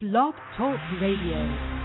Blog Talk Radio.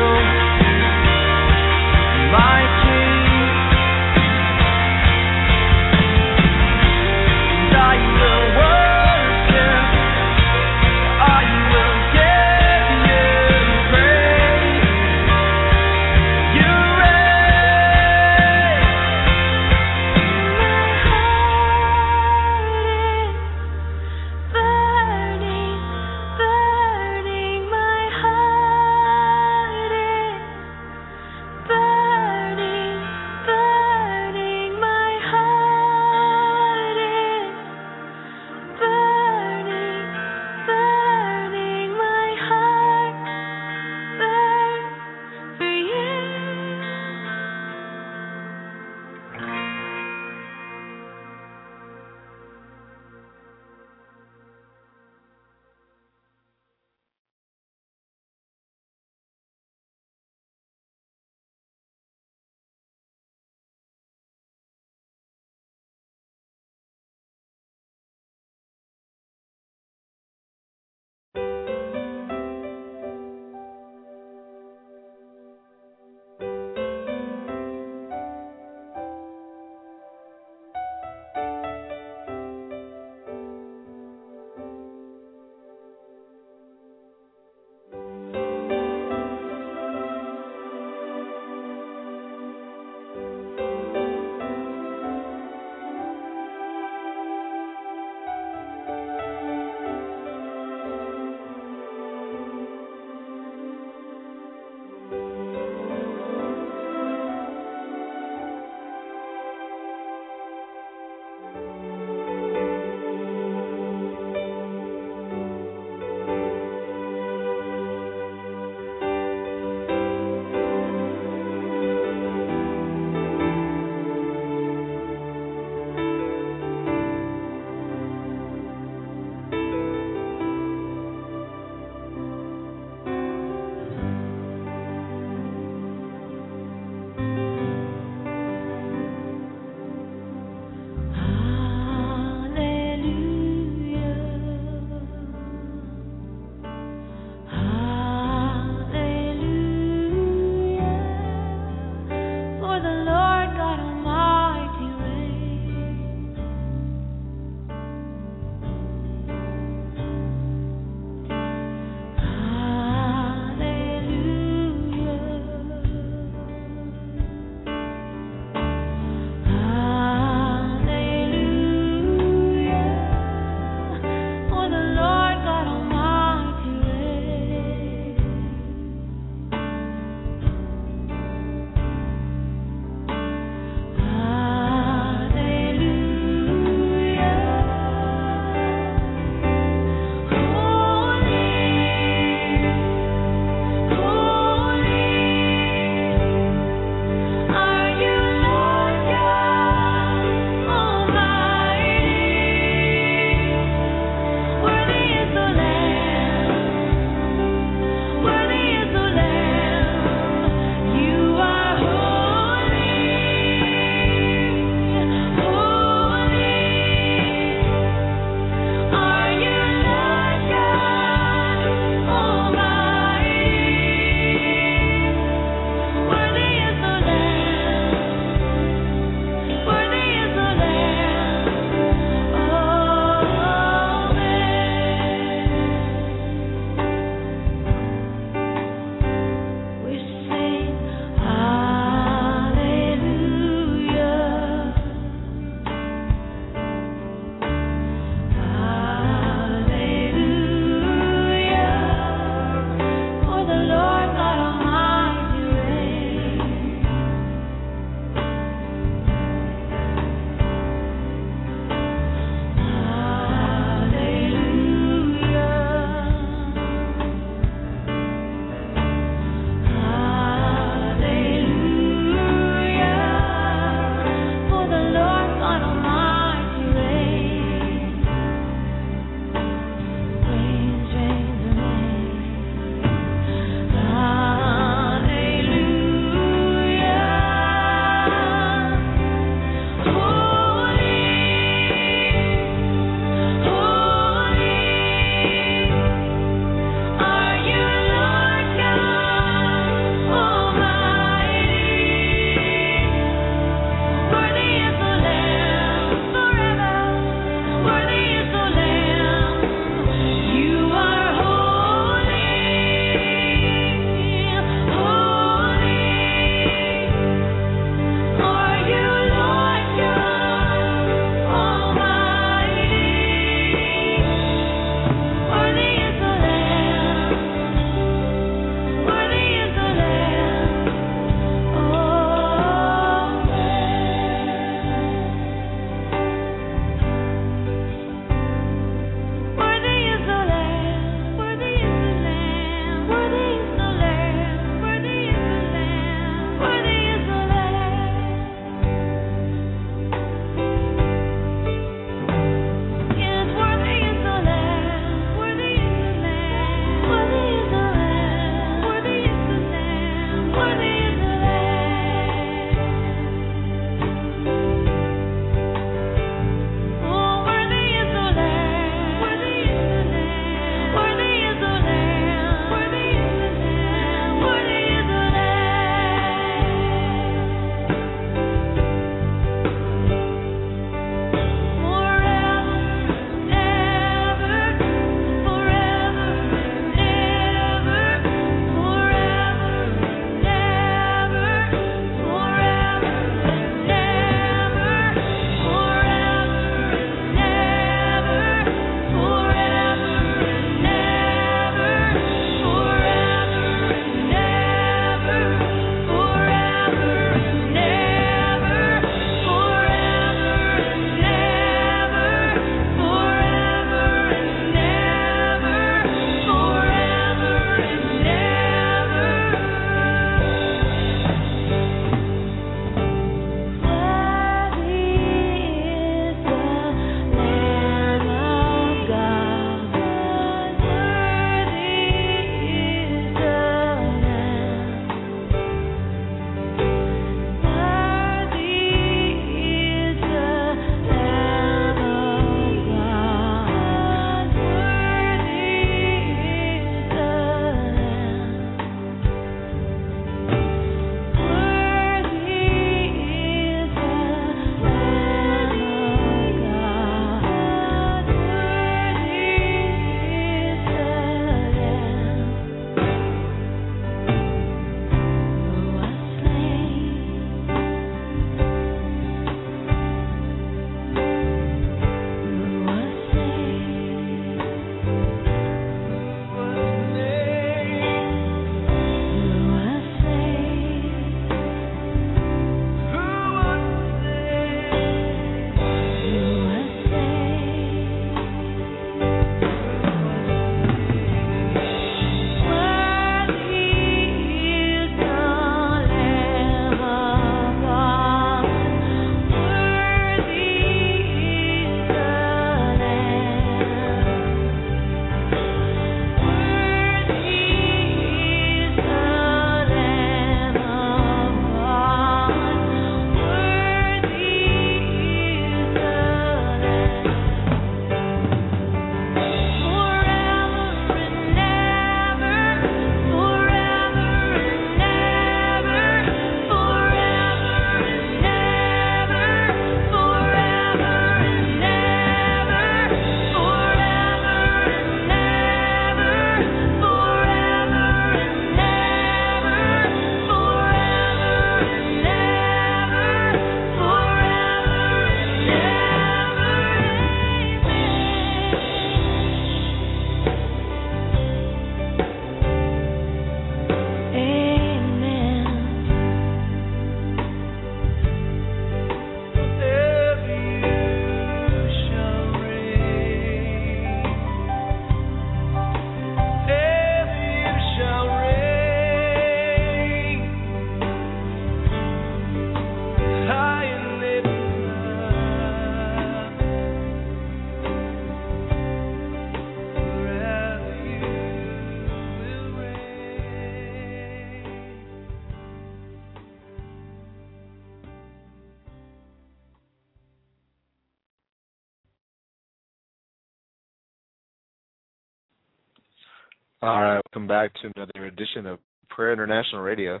Back to another edition of Prayer International Radio.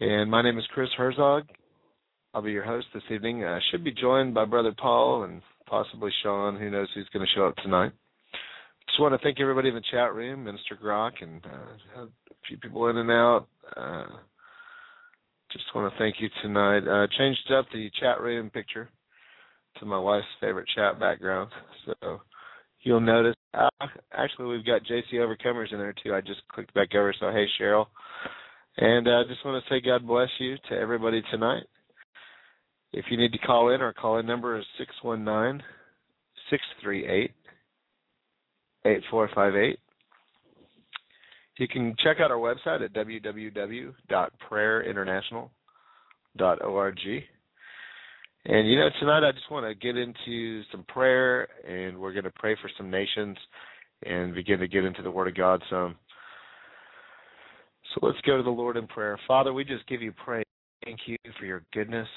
And my name is Chris Herzog. I'll be your host this evening. I should be joined by Brother Paul and possibly Shaun. Who knows who's going to show up tonight? Just want to thank everybody in the chat room, Minister Grock, and uh, a few people in and out. Uh, just want to thank you tonight. Uh, changed up the chat room picture to my wife's favorite chat background, so you'll notice. Uh, actually, we've got JC Overcomers in there too. I just clicked back over. So hey, Cheryl, and I uh, just want to say God bless you to everybody tonight. If you need to call in, our call in number is six one nine six three eight eight four five eight. You can check out our website at www.prayerinternational.org. And you know, tonight I just want to get into some prayer, and we're going to pray for some nations and begin to get into the Word of God some. So let's go to the Lord in prayer. Father, we just give you praise. Thank you for your goodness.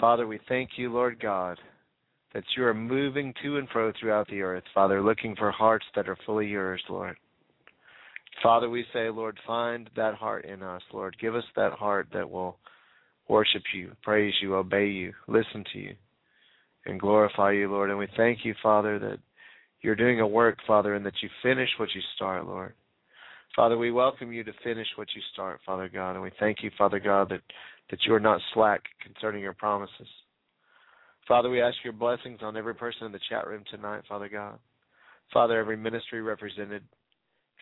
Father, we thank you, Lord God, that you are moving to and fro throughout the earth, Father, looking for hearts that are fully yours, Lord. Father, we say, Lord, find that heart in us, Lord. Give us that heart that will worship you, praise you, obey you, listen to you, and glorify you, Lord. And we thank you, Father, that you're doing a work, Father, and that you finish what you start, Lord. Father, we welcome you to finish what you start, Father God, and we thank you, Father God, that, that you are not slack concerning your promises. Father, we ask your blessings on every person in the chat room tonight, Father God. Father, every ministry represented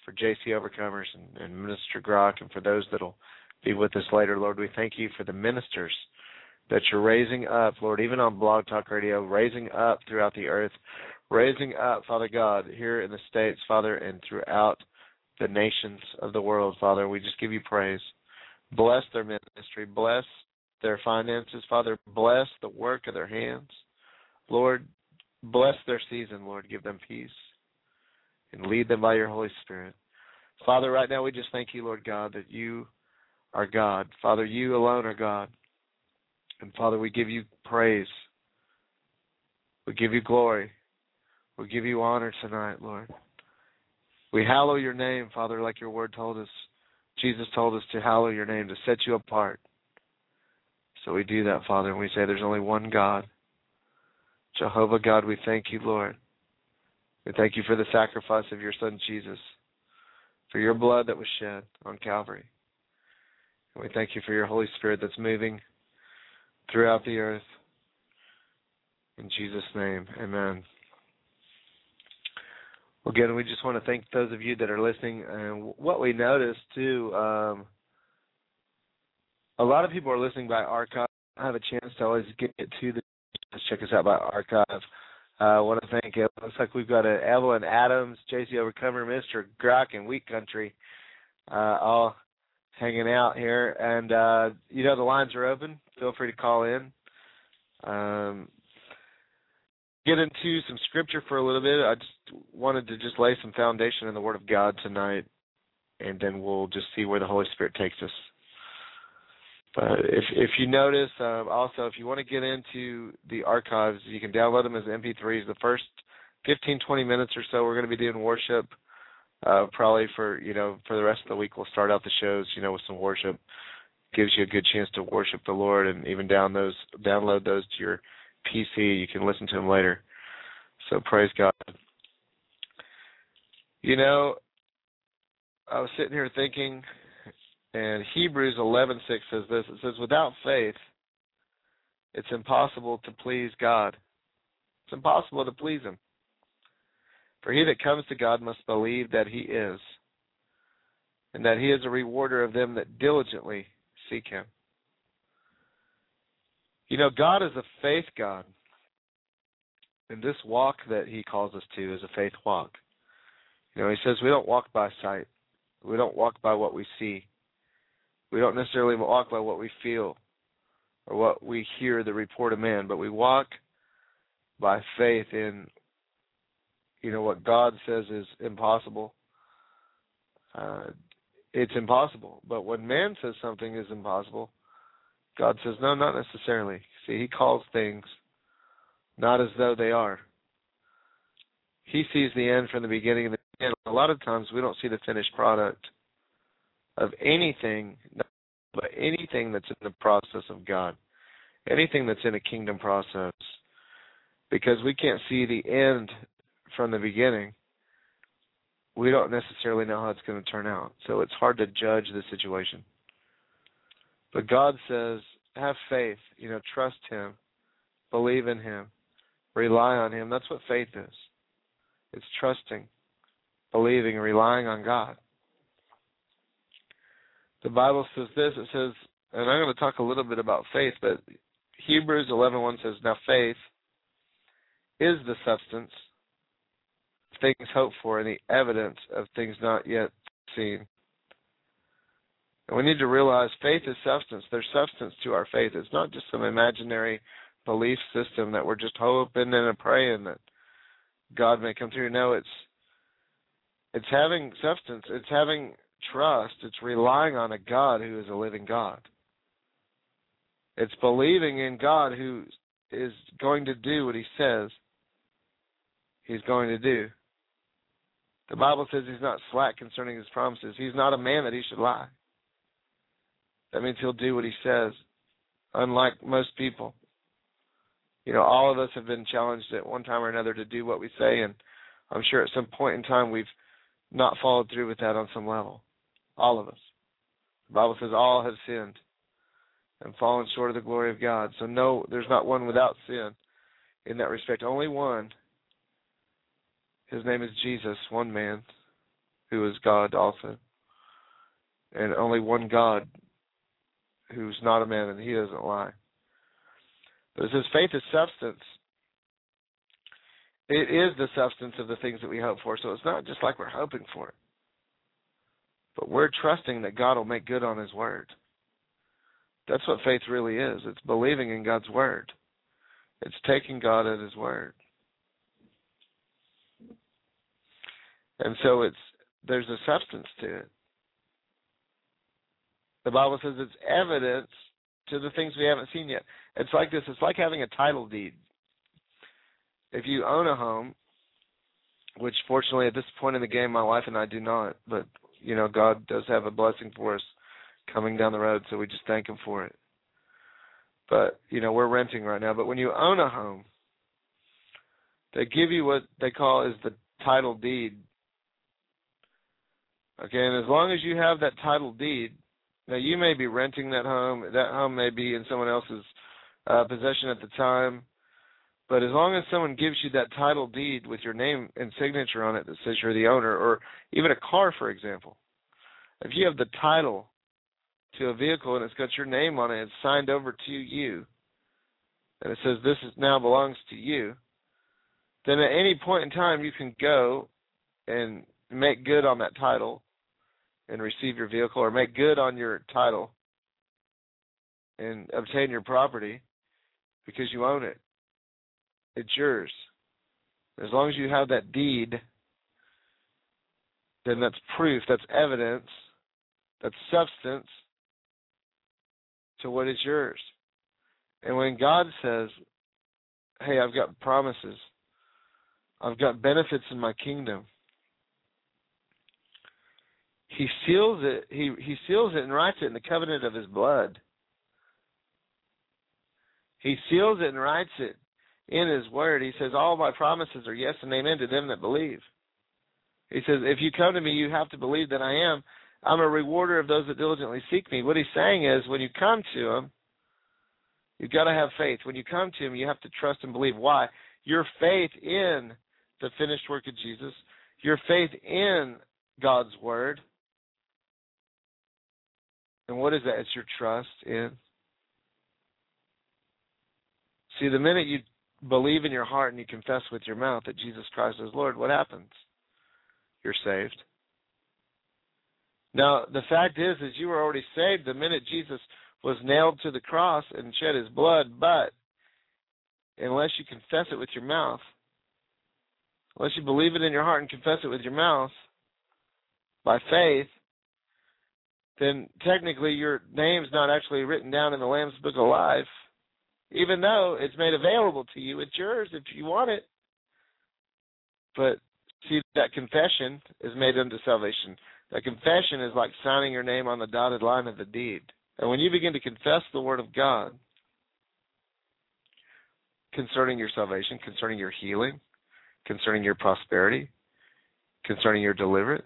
for JC Overcomers and, and Minister Grock and for those that'll be with us later. Lord, we thank you for the ministers that you're raising up, Lord, even on Blog Talk Radio, raising up throughout the earth, raising up, Father God, here in the States, Father, and throughout the nations of the world, Father. We just give you praise. Bless their ministry, bless their finances, Father. Bless the work of their hands. Lord, bless their season, Lord. Give them peace and lead them by your Holy Spirit. Father, right now we just thank you, Lord God, that you are God. Father, you alone are God. And Father, we give you praise. We give you glory. We give you honor tonight, Lord. We hallow your name, Father, like your word told us. Jesus told us to hallow your name, to set you apart. So we do that, Father, and we say there's only one God. Jehovah God, we thank you, Lord. We thank you for the sacrifice of your Son Jesus, for your blood that was shed on Calvary. And we thank you for your Holy Spirit that's moving throughout the earth. In Jesus' name, amen. Again, we just want to thank those of you that are listening. And what we noticed too, um, a lot of people are listening by archive. I have a chance to always get to the check us out by archive. Uh, I want to thank it. Looks like we've got a Evelyn Adams, JC Overcomer, Mr. Grock, and Wheat Country, uh, all hanging out here. And uh, you know the lines are open. Feel free to call in. Um, get into some scripture for a little bit. I just wanted to just lay some foundation in the Word of God tonight, and then we'll just see where the Holy Spirit takes us. But if if you notice, uh, also if you want to get into the archives, you can download them as MP3s. The first 15, 20 minutes or so, we're going to be doing worship. Uh, probably for you know for the rest of the week, we'll start out the shows, you know, with some worship. Gives you a good chance to worship the Lord, and even down those download those to your PC. You can listen to them later. So praise God. You know, I was sitting here thinking and Hebrews 11:6 says this. It says, "Without faith, it's impossible to please God. It's impossible to please Him. For he that comes to God must believe that He is, and that He is a rewarder of them that diligently seek Him." You know, God is a faith God, and this walk that He calls us to is a faith walk. You know, He says we don't walk by sight. We don't walk by what we see we don't necessarily walk by what we feel or what we hear the report of man, but we walk by faith in you know what God says is impossible. Uh, it's impossible. But when man says something is impossible, God says no, not necessarily. See, He calls things not as though they are. He sees the end from the beginning, and the end lot of times we don't see the finished product of anything, but anything that's in the process of God, anything that's in a kingdom process, because we can't see the end from the beginning. We don't necessarily know how it's going to turn out. So it's hard to judge the situation. But God says, have faith, you know, trust Him, believe in Him, rely on Him. That's what faith is. It's trusting, believing, relying on God. The Bible says this. It says, and I'm going to talk a little bit about faith, but Hebrews 11:1 says, "Now faith is the substance things hoped for and the evidence of things not yet seen." And we need to realize faith is substance. There's substance to our faith. It's not just some imaginary belief system that we're just hoping and praying that God may come through. No, it's it's having substance. It's having trust. It's relying on a God who is a living God. It's believing in God who is going to do what he says he's going to do. The Bible says he's not slack concerning his promises. He's not a man that he should lie. That means he'll do what he says, unlike most people. You know, all of us have been challenged at one time or another to do what we say, and I'm sure at some point in time we've not followed through with that on some level. All of us. The Bible says all have sinned and fallen short of the glory of God. So no, there's not one without sin in that respect. Only one. His name is Jesus, one man who is God also. And only one God who's not a man and he doesn't lie. But it says faith is substance. It is the substance of the things that we hope for. So it's not just like we're hoping for it. But we're trusting that God will make good on his word. That's what faith really is. It's believing in God's word. It's taking God at his word. And so it's there's a substance to it. The Bible says it's evidence to the things we haven't seen yet. It's like this, it's like having a title deed. If you own a home, which fortunately at this point in the game my wife and I do not, but you know, God does have a blessing for us coming down the road, so we just thank him for it. But, you know, we're renting right now, but when you own a home, they give you what they call is the title deed. Okay, and as long as you have that title deed, now you may be renting that home, that home may be in someone else's uh, possession at the time, but as long as someone gives you that title deed with your name and signature on it that says you're the owner, or even a car, for example, if you have the title to a vehicle and it's got your name on it, it's signed over to you, and it says this is now belongs to you, then at any point in time you can go and make good on that title and receive your vehicle or make good on your title and obtain your property because you own it. It's yours. As long as you have that deed, then that's proof, that's evidence, that's substance to what is yours. And when God says, Hey, I've got promises, I've got benefits in my kingdom, he seals it he he seals it and writes it in the covenant of his blood. He seals it and writes it in his word. He says, All my promises are yes and amen to them that believe. He says, If you come to me, you have to believe that I am. I'm a rewarder of those that diligently seek me. What he's saying is, when you come to him, you've got to have faith. When you come to him, you have to trust and believe. Why? Your faith in the finished work of Jesus, your faith in God's word. And what is that? It's your trust in. See, the minute you believe in your heart and you confess with your mouth that Jesus Christ is Lord, what happens? You're saved. Now, the fact is, is you were already saved the minute Jesus was nailed to the cross and shed his blood, but unless you confess it with your mouth, unless you believe it in your heart and confess it with your mouth by faith, then technically your name's not actually written down in the Lamb's Book of Life, even though it's made available to you. It's yours if you want it. But See, that confession is made unto salvation. That confession is like signing your name on the dotted line of the deed. And when you begin to confess the Word of God concerning your salvation, concerning your healing, concerning your prosperity, concerning your deliverance,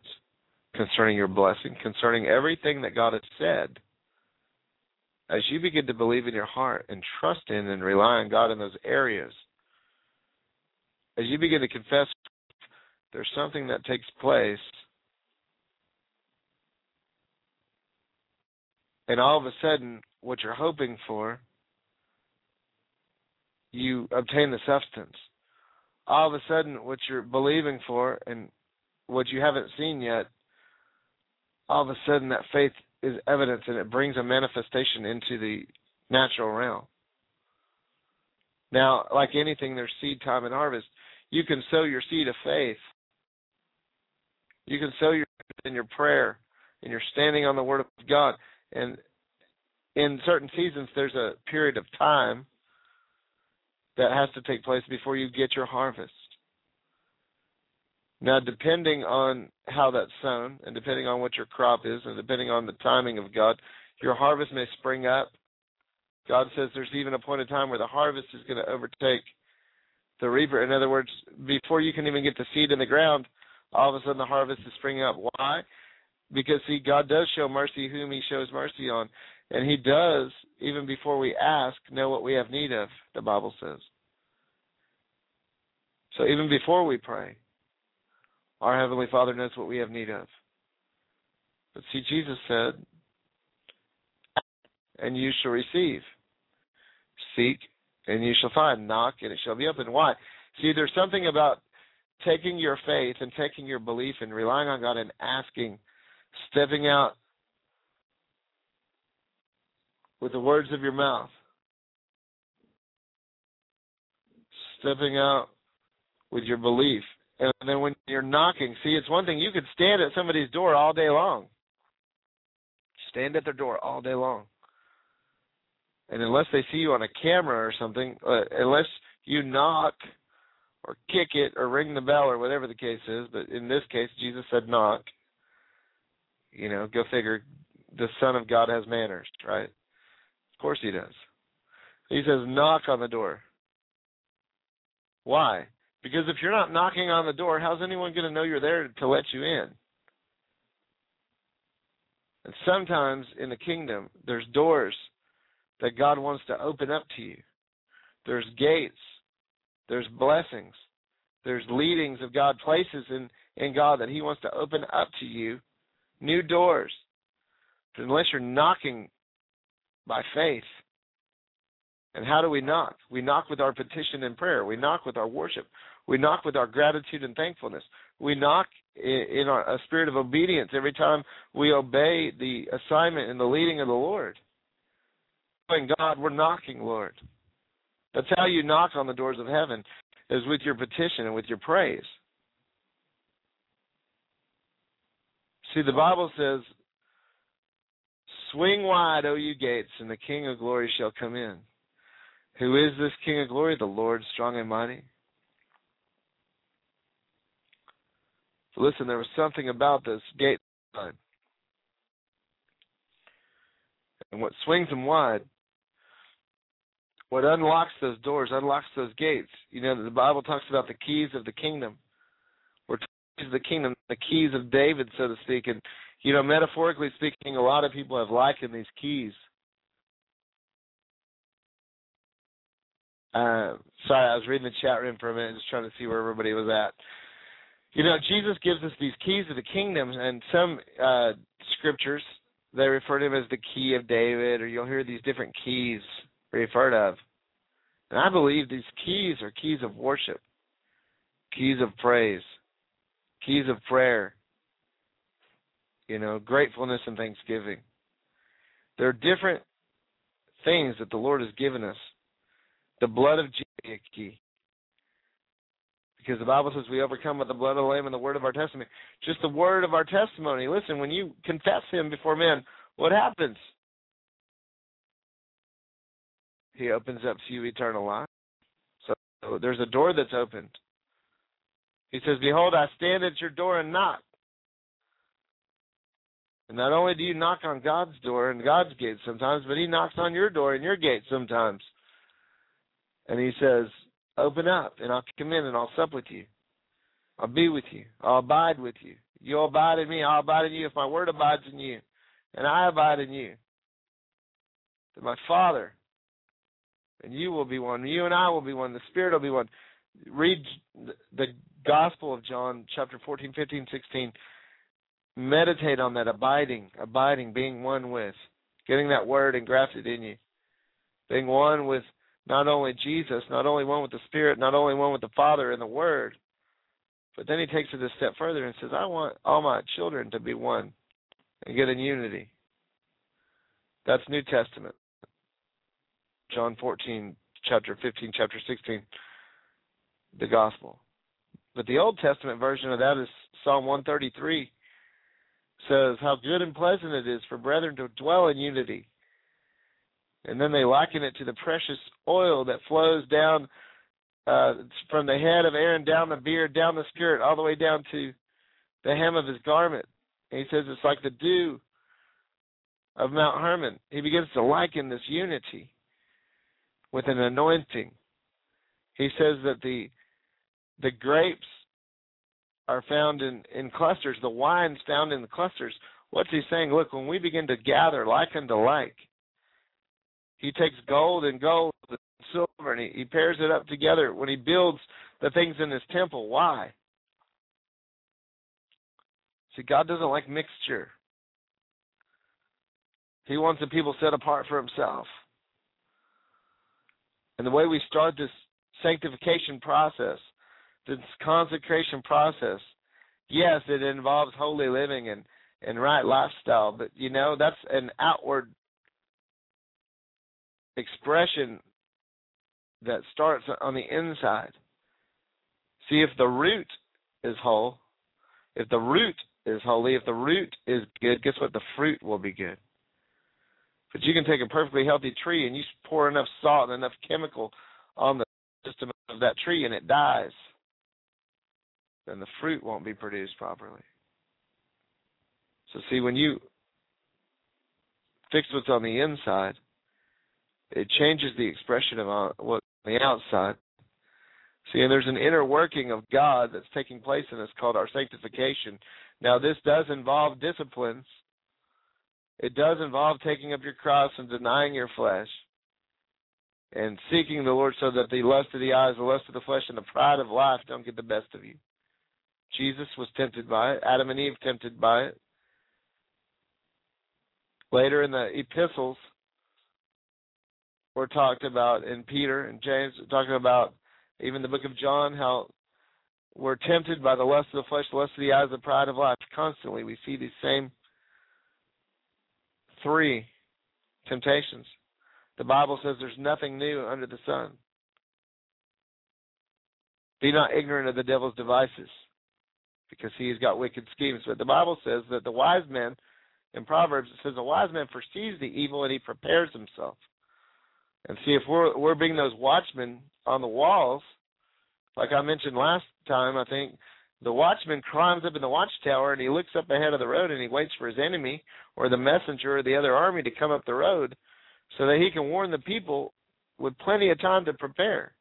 concerning your blessing, concerning everything that God has said, as you begin to believe in your heart and trust in and rely on God in those areas, as you begin to confess, there's something that takes place. And all of a sudden, what you're hoping for, you obtain the substance. All of a sudden, what you're believing for and what you haven't seen yet, all of a sudden that faith is evidence and it brings a manifestation into the natural realm. Now, like anything, there's seed time and harvest. You can sow your seed of faith. You can sow your in your prayer, and you're standing on the Word of God. And in certain seasons, there's a period of time that has to take place before you get your harvest. Now, depending on how that's sown, and depending on what your crop is, and depending on the timing of God, your harvest may spring up. God says there's even a point in time where the harvest is going to overtake the reaper. In other words, before you can even get the seed in the ground, all of a sudden the harvest is springing up. Why? Because see, God does show mercy whom He shows mercy on, and He does even before we ask know what we have need of. The Bible says. So even before we pray, our Heavenly Father knows what we have need of. But see, Jesus said, and you shall receive. Seek, and you shall find. Knock, and it shall be opened. Why? See, there's something about taking your faith and taking your belief and relying on God and asking, stepping out with the words of your mouth, stepping out with your belief and then when you're knocking, see, it's one thing you could stand at somebody's door all day long. Stand at their door all day long. And unless they see you on a camera or something, uh, unless you knock or kick it or ring the bell or whatever the case is, but in this case, Jesus said knock. You know, go figure. The Son of God has manners, right? Of course he does. He says knock on the door. Why? Because if you're not knocking on the door, how's anyone going to know you're there to let you in? And sometimes in the kingdom, there's doors that God wants to open up to you. There's gates. There's blessings. There's leadings of God, places in, in God that He wants to open up to you. New doors. But unless you're knocking by faith, and how do we knock? We knock with our petition and prayer. We knock with our worship. We knock with our gratitude and thankfulness. We knock in our, a spirit of obedience every time we obey the assignment and the leading of the Lord. Going, God, we're knocking, Lord. That's how you knock on the doors of heaven, is with your petition and with your praise. See, the Bible says, Swing wide, O you gates, and the King of glory shall come in. Who is this King of glory? The Lord strong and mighty. Listen, there was something about this gate. And what swings them wide, what unlocks those doors, unlocks those gates. You know, the Bible talks about the keys of the kingdom. We're keys of the kingdom, the keys of David, so to speak. And, you know, metaphorically speaking, a lot of people have likened these keys Uh, sorry, I was reading the chat room for a minute, just trying to see where everybody was at. You know, Jesus gives us these keys of the kingdom, and some uh, scriptures they refer to him as the key of David, or you'll hear these different keys referred of. And I believe these keys are keys of worship, keys of praise, keys of prayer, you know, gratefulness and thanksgiving. There are different things that the Lord has given us the blood of Jesus. Because the Bible says we overcome with the blood of the Lamb and the word of our testimony. Just the word of our testimony. Listen, when you confess Him before men, what happens? He opens up to you eternal life. So there's a door that's opened. He says, Behold, I stand at your door and knock. And not only do you knock on God's door and God's gate sometimes, but He knocks on your door and your gate sometimes. And He says, Open up, and I'll come in and I'll sup with you. I'll be with you. I'll abide with you. You'll abide in me. I'll abide in you if my word abides in you, and I abide in you. That my Father and you will be one. You and I will be one. The Spirit will be one. Read the Gospel of John, chapter 14, 15, 16 meditate on that abiding, abiding, being one with, getting that word engrafted in you, being one with not only Jesus, not only one with the Spirit, not only one with the Father and the Word, but then he takes it a step further and says, I want all my children to be one and get in unity. That's New Testament. John 14, chapter 15, chapter 16, the gospel. But the Old Testament version of that is Psalm 133 says, How good and pleasant it is for brethren to dwell in unity. And then they liken it to the precious oil that flows down uh, from the head of Aaron down the beard, down the skirt, all the way down to the hem of his garment. And he says it's like the dew of Mount Hermon. He begins to liken this unity with an anointing. He says that the the grapes are found in, in clusters, the wine's found in the clusters. What's he saying? Look, when we begin to gather like unto like, he takes gold and gold and silver and he, he pairs it up together when he builds the things in his temple. Why? See, God doesn't like mixture. He wants the people set apart for himself. And the way we start this sanctification process this consecration process, yes, it involves holy living and and right lifestyle, but you know that's an outward expression that starts on the inside. See if the root is whole, if the root is holy, if the root is good, guess what? The fruit will be good. But you can take a perfectly healthy tree and you pour enough salt and enough chemical on the system of that tree and it dies then the fruit won't be produced properly. So, see, when you fix what's on the inside, it changes the expression of uh, what's on the outside. See, and there's an inner working of God that's taking place in us called our sanctification. Now, this does involve disciplines. It does involve taking up your cross and denying your flesh and seeking the Lord so that the lust of the eyes, the lust of the flesh, and the pride of life don't get the best of you. Jesus was tempted by it. Adam and Eve tempted by it. Later in the epistles, we're talked about in Peter and James, talking about even the book of John, how we're tempted by the lust of the flesh, the lust of the eyes, the pride of life. Constantly, we see these same three temptations. The Bible says there's nothing new under the sun. Be not ignorant of the devil's devices because he's got wicked schemes. But the Bible says that the wise man, in Proverbs, it says a wise man foresees the evil and he prepares himself. And see, if we're we're being those watchmen on the walls, like I mentioned last time, I think the watchman climbs up in the watchtower and he looks up ahead of the road and he waits for his enemy or the messenger or the other army to come up the road so that he can warn the people with plenty of time to prepare.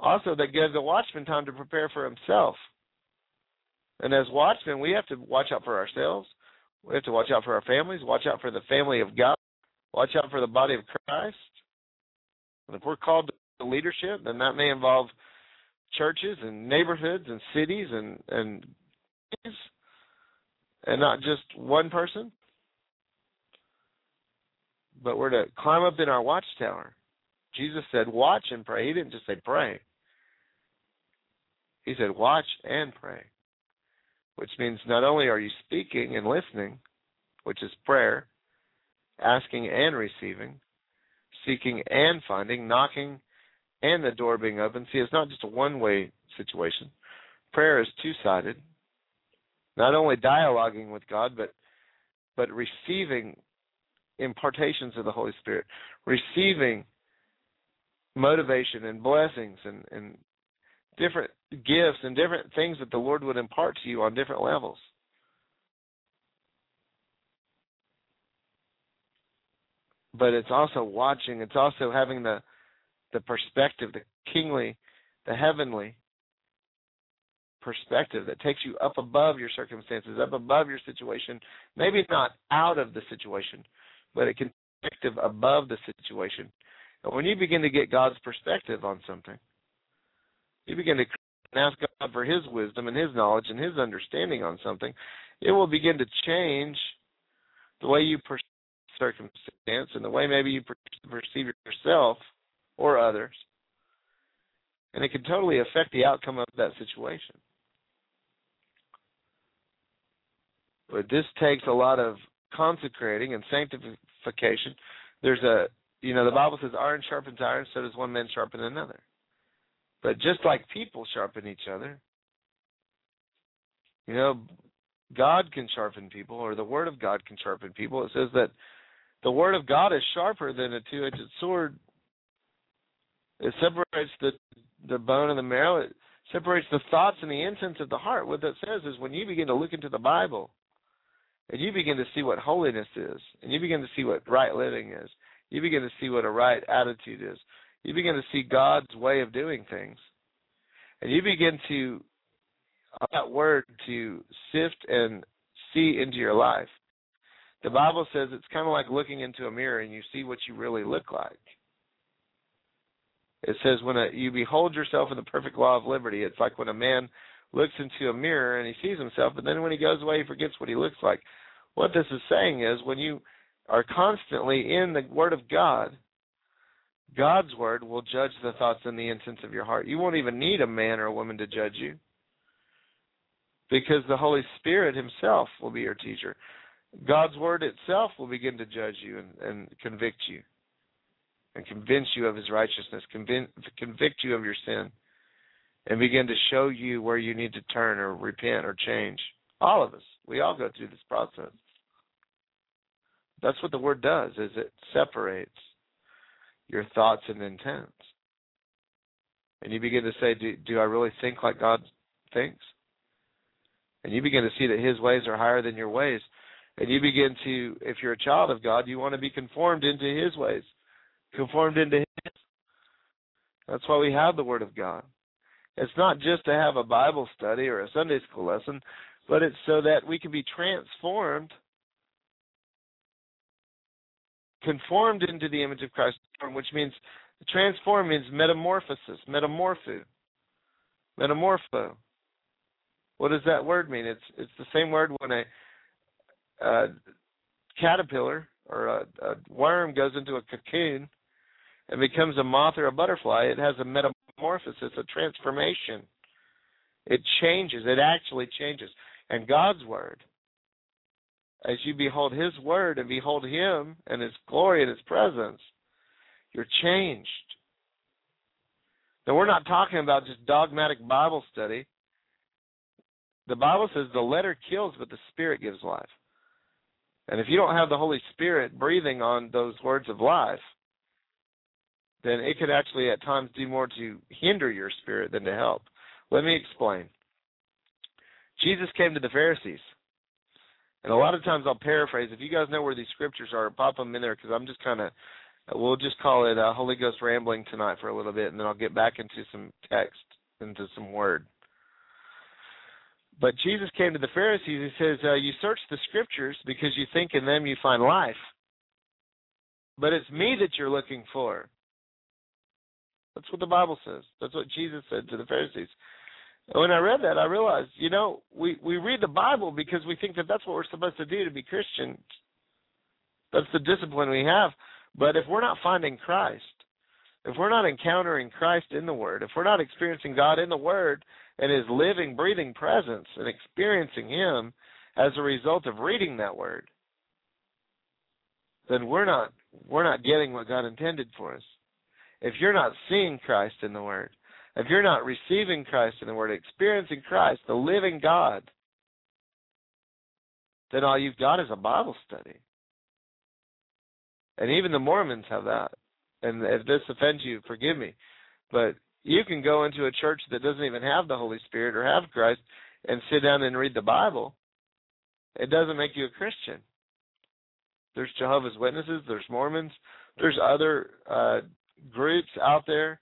Also, that gives the watchman time to prepare for himself. And as watchmen, we have to watch out for ourselves. We have to watch out for our families, watch out for the family of God, watch out for the body of Christ. And if we're called to leadership, then that may involve churches and neighborhoods and cities and and and not just one person. But we're to climb up in our watchtower Jesus said, watch and pray. He didn't just say pray. He said, watch and pray, which means not only are you speaking and listening, which is prayer, asking and receiving, seeking and finding, knocking and the door being open. See, it's not just a one way situation. Prayer is two sided. Not only dialoguing with God, but but receiving impartations of the Holy Spirit, receiving motivation and blessings and, and different gifts and different things that the Lord would impart to you on different levels. But it's also watching, it's also having the the perspective, the kingly, the heavenly perspective that takes you up above your circumstances, up above your situation, maybe not out of the situation, but can perspective above the situation. And when you begin to get God's perspective on something, you begin to ask God for His wisdom and His knowledge and His understanding on something, it will begin to change the way you perceive circumstance and the way maybe you perceive yourself or others. And it can totally affect the outcome of that situation. But this takes a lot of consecrating and sanctification. There's a, you know, the Bible says iron sharpens iron, so does one man sharpen another. But just like people sharpen each other, you know, God can sharpen people, or the Word of God can sharpen people. It says that the Word of God is sharper than a two-edged sword. It separates the the bone and the marrow. It separates the thoughts and the intents of the heart. What that says is when you begin to look into the Bible, and you begin to see what holiness is, and you begin to see what right living is, you begin to see what a right attitude is, you begin to see God's way of doing things. And you begin to, that word, to sift and see into your life. The Bible says it's kind of like looking into a mirror and you see what you really look like. It says when a, you behold yourself in the perfect law of liberty, it's like when a man looks into a mirror and he sees himself, but then when he goes away, he forgets what he looks like. What this is saying is when you are constantly in the Word of God, God's Word will judge the thoughts and the intents of your heart. You won't even need a man or a woman to judge you because the Holy Spirit Himself will be your teacher. God's Word itself will begin to judge you and, and convict you and convince you of His righteousness, convince, convict you of your sin and begin to show you where you need to turn or repent or change. All of us, we all go through this process. That's what the word does is it separates your thoughts and intents. And you begin to say, do, do I really think like God thinks? And you begin to see that his ways are higher than your ways. And you begin to, if you're a child of God, you want to be conformed into his ways, conformed into his. That's why we have the Word of God. It's not just to have a Bible study or a Sunday school lesson, but it's so that we can be transformed, conformed into the image of Christ, which means transform means metamorphosis, metamorpho, metamorpho. What does that word mean? It's it's the same word when a, a caterpillar or a, a worm goes into a cocoon and becomes a moth or a butterfly. It has a metamorphosis, a transformation. It changes. It actually changes. And God's word, as you behold His word and behold Him and His glory and His presence, you're changed. Now, we're not talking about just dogmatic Bible study. The Bible says the letter kills, but the Spirit gives life. And if you don't have the Holy Spirit breathing on those words of life, then it could actually at times do more to hinder your spirit than to help. Let me explain. Jesus came to the Pharisees. And a lot of times I'll paraphrase. If you guys know where these scriptures are, pop them in there because I'm just kind of, we'll just call it a Holy Ghost rambling tonight for a little bit, and then I'll get back into some text, into some word. But Jesus came to the Pharisees. He says, uh, You search the scriptures because you think in them you find life. But it's me that you're looking for. That's what the Bible says. That's what Jesus said to the Pharisees. When I read that, I realized, you know, we we read the Bible because we think that that's what we're supposed to do to be Christians. That's the discipline we have. But if we're not finding Christ, if we're not encountering Christ in the Word, if we're not experiencing God in the Word and His living, breathing presence and experiencing Him as a result of reading that Word, then we're not we're not getting what God intended for us if you're not seeing Christ in the Word, if you're not receiving Christ in the Word, experiencing Christ, the living God, then all you've got is a Bible study. And even the Mormons have that. And if this offends you, forgive me. But you can go into a church that doesn't even have the Holy Spirit or have Christ and sit down and read the Bible. It doesn't make you a Christian. There's Jehovah's Witnesses, there's Mormons, there's other uh, groups out there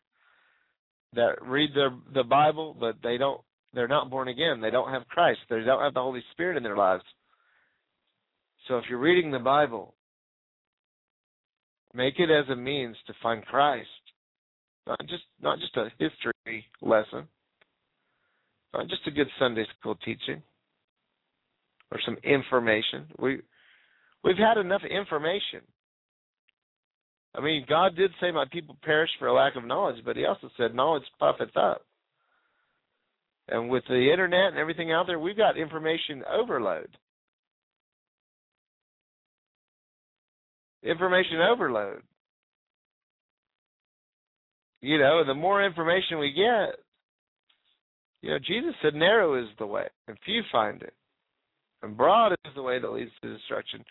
that read the the Bible, but they don't. They're not born again. They don't have Christ. They don't have the Holy Spirit in their lives. So if you're reading the Bible, make it as a means to find Christ, not just not just a history lesson, not just a good Sunday school teaching or some information. We we've had enough information. I mean, God did say, "My people perish for a lack of knowledge," but He also said, "Knowledge puffeth up." And with the internet and everything out there, we've got information overload. Information overload. You know, the more information we get, you know, Jesus said, "Narrow is the way, and few find it, and broad is the way that leads to destruction."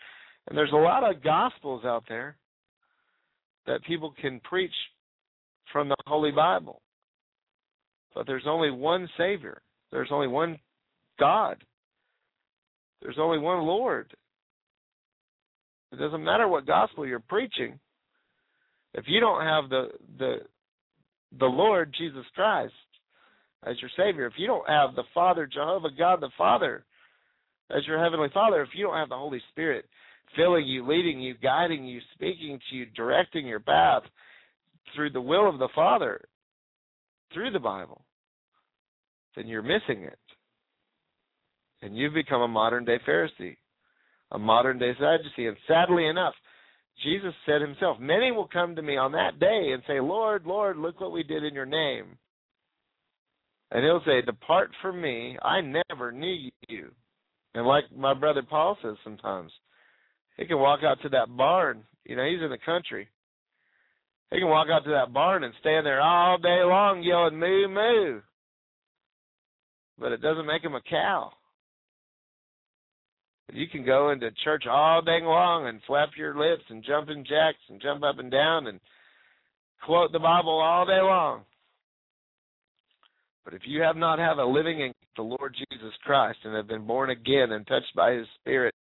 And there's a lot of gospels out there that people can preach from the Holy Bible. But there's only one Savior. There's only one God. There's only one Lord. It doesn't matter what gospel you're preaching. If you don't have the the the Lord Jesus Christ as your Savior, if you don't have the Father, Jehovah God the Father, as your Heavenly Father, if you don't have the Holy Spirit filling you, leading you, guiding you, speaking to you, directing your path through the will of the Father, through the Bible, then you're missing it. And you've become a modern day Pharisee, a modern day Sadducee. And sadly enough, Jesus said himself, Many will come to me on that day and say, Lord, Lord, look what we did in your name. And he'll say, Depart from me, I never knew you. And like my brother Paul says sometimes, he can walk out to that barn. You know, he's in the country. He can walk out to that barn and stand there all day long yelling moo moo. But it doesn't make him a cow. You can go into church all day long and flap your lips and jump in jacks and jump up and down and quote the Bible all day long. But if you have not have a living in the Lord Jesus Christ and have been born again and touched by his spirit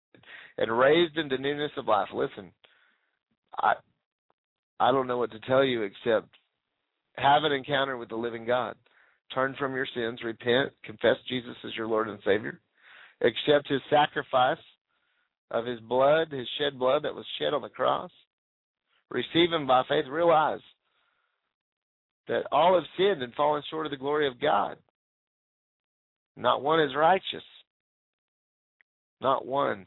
and raised into newness of life, listen, I I don't know what to tell you except have an encounter with the living God. Turn from your sins, repent, confess Jesus as your Lord and Savior, accept his sacrifice of his blood, his shed blood that was shed on the cross. Receive him by faith, realize that all have sinned and fallen short of the glory of God. Not one is righteous. Not one.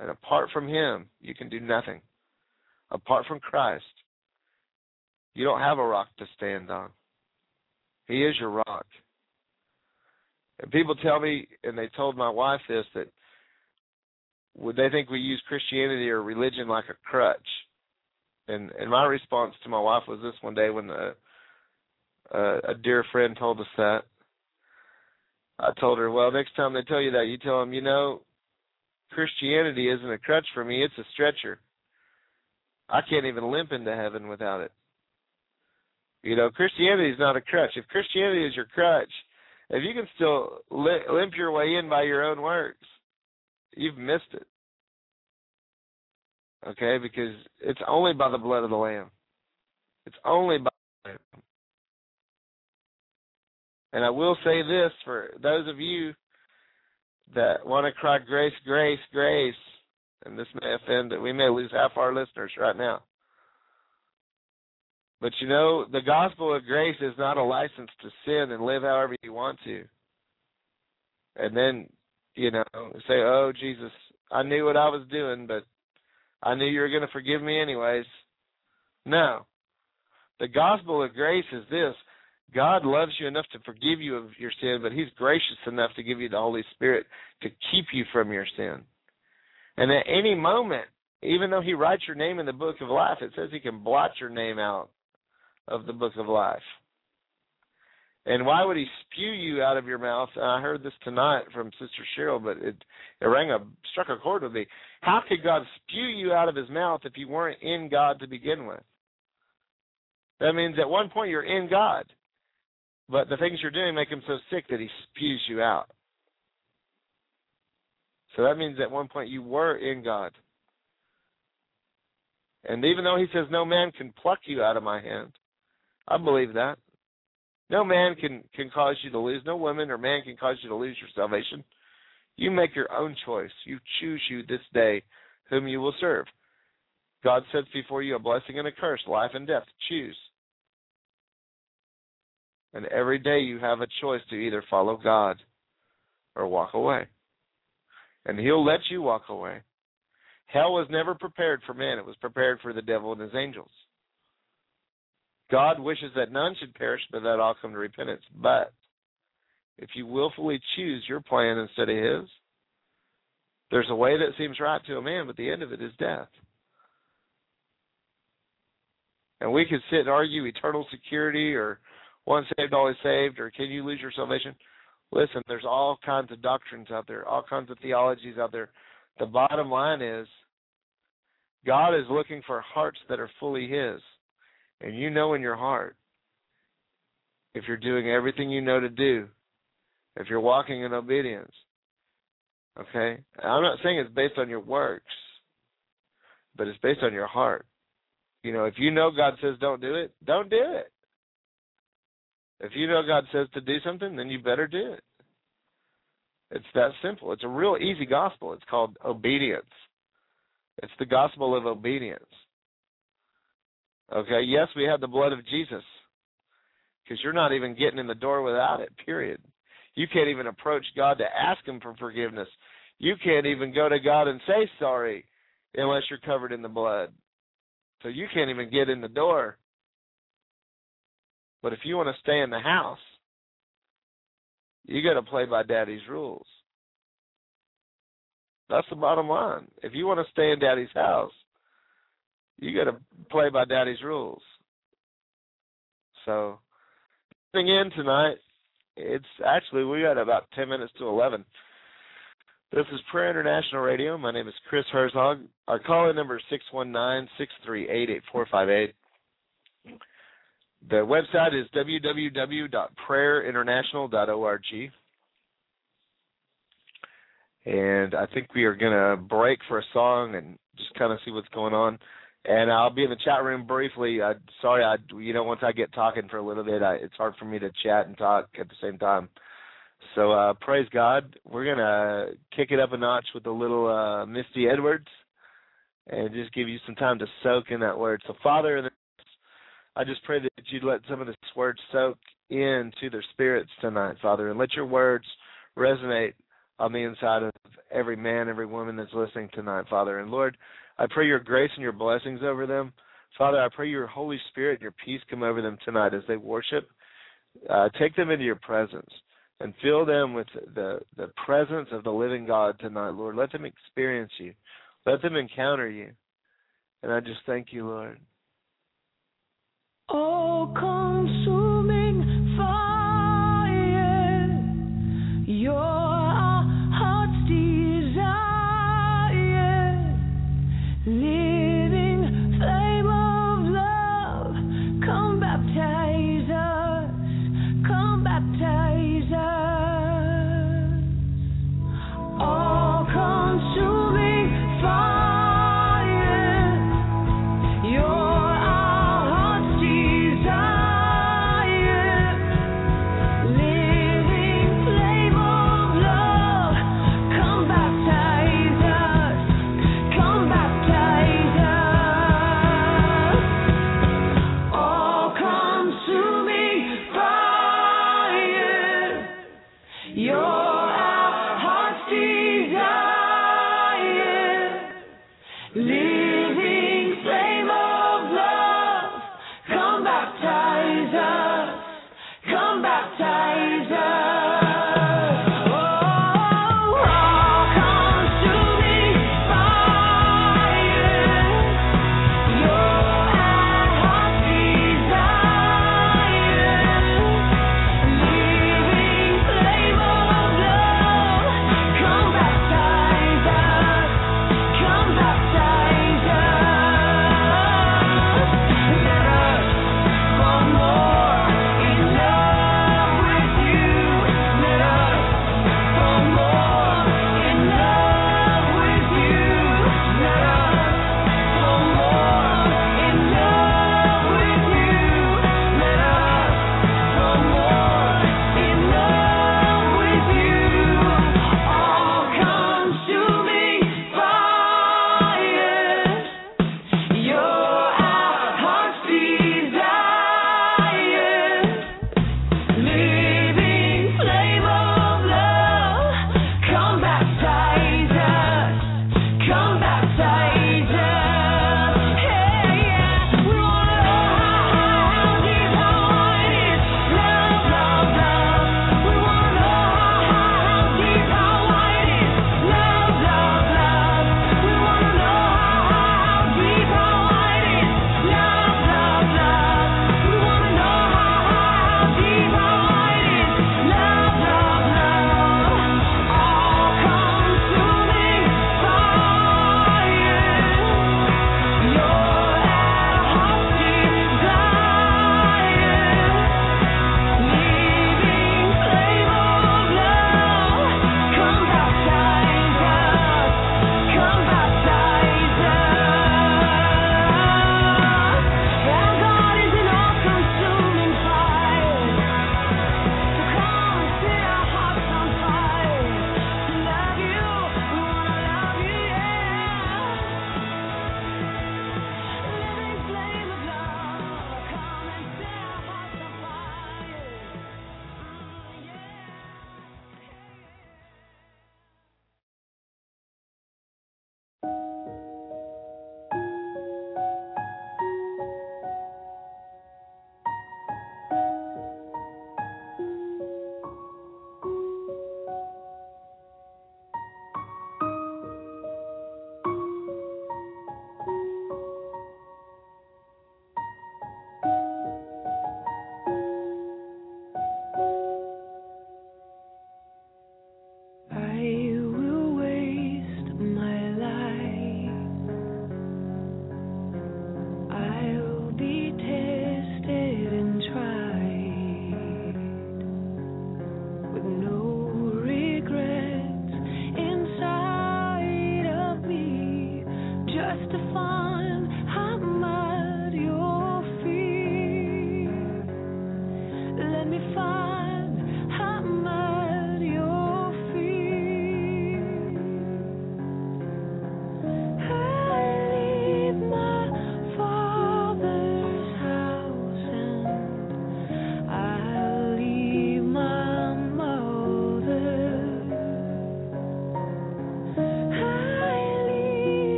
And apart from him, you can do nothing. Apart from Christ, you don't have a rock to stand on. He is your rock. And people tell me, and they told my wife this, that would they think we use Christianity or religion like a crutch? And and my response to my wife was this one day when a, a, a dear friend told us that. I told her, well, next time they tell you that, you tell them, you know, Christianity isn't a crutch for me; it's a stretcher. I can't even limp into heaven without it. You know, Christianity is not a crutch. If Christianity is your crutch, if you can still limp your way in by your own works, you've missed it. Okay, because it's only by the blood of the Lamb. It's only by the Lamb. And I will say this for those of you that want to cry grace, grace, grace, and this may offend that we may lose half our listeners right now. But you know, the gospel of grace is not a license to sin and live however you want to. And then, you know, say, "Oh Jesus, I knew what I was doing, but I knew you were going to forgive me anyways." No. The gospel of grace is this: God loves you enough to forgive you of your sin, but He's gracious enough to give you the Holy Spirit to keep you from your sin. And at any moment, even though He writes your name in the book of life, it says He can blot your name out of the book of life. And why would he spew you out of your mouth? And I heard this tonight from Sister Cheryl, but it it rang a struck a chord with me. How could God spew you out of his mouth if you weren't in God to begin with? That means at one point you're in God, but the things you're doing make him so sick that he spews you out. So that means at one point you were in God. And even though he says no man can pluck you out of my hand, I believe that. No man can, can cause you to lose. No woman or man can cause you to lose your salvation. You make your own choice. You choose you this day whom you will serve. God sets before you a blessing and a curse, life and death. Choose. And every day you have a choice to either follow God or walk away. And He'll let you walk away. Hell was never prepared for man, it was prepared for the devil and his angels. God wishes that none should perish, but that all come to repentance. But if you willfully choose your plan instead of his, there's a way that seems right to a man, but the end of it is death. And we could sit and argue eternal security or once saved, always saved, or can you lose your salvation? Listen, there's all kinds of doctrines out there, all kinds of theologies out there. The bottom line is God is looking for hearts that are fully His. And you know in your heart, if you're doing everything you know to do, if you're walking in obedience, okay? I'm not saying it's based on your works, but it's based on your heart. You know, if you know God says don't do it, don't do it. If you know God says to do something, then you better do it. It's that simple. It's a real easy gospel. It's called obedience. It's the gospel of obedience. Okay, yes, we have the blood of Jesus because you're not even getting in the door without it, period. You can't even approach God to ask Him for forgiveness. You can't even go to God and say sorry unless you're covered in the blood. So you can't even get in the door. But if you want to stay in the house, you got to play by daddy's rules. That's the bottom line. If you want to stay in daddy's house, you got to play by daddy's rules. So, coming in tonight, it's actually we got about 10 minutes to 11. This is Prayer International Radio. My name is Chris Herzog. Our call-in number is 619-638-8458. The website is www.prayerinternational.org. And I think we are going to break for a song and just kind of see what's going on. And I'll be in the chat room briefly. I, sorry, I you know once I get talking for a little bit, I, it's hard for me to chat and talk at the same time. So uh, praise God. We're gonna kick it up a notch with a little uh, Misty Edwards, and just give you some time to soak in that word. So Father, I just pray that you'd let some of this word soak into their spirits tonight, Father, and let your words resonate on the inside of every man, every woman that's listening tonight, Father. And Lord, I pray your grace and your blessings over them. Father, I pray your Holy Spirit and your peace come over them tonight as they worship. Uh, take them into your presence and fill them with the, the presence of the living God tonight, Lord. Let them experience you. Let them encounter you. And I just thank you, Lord. Oh, consuming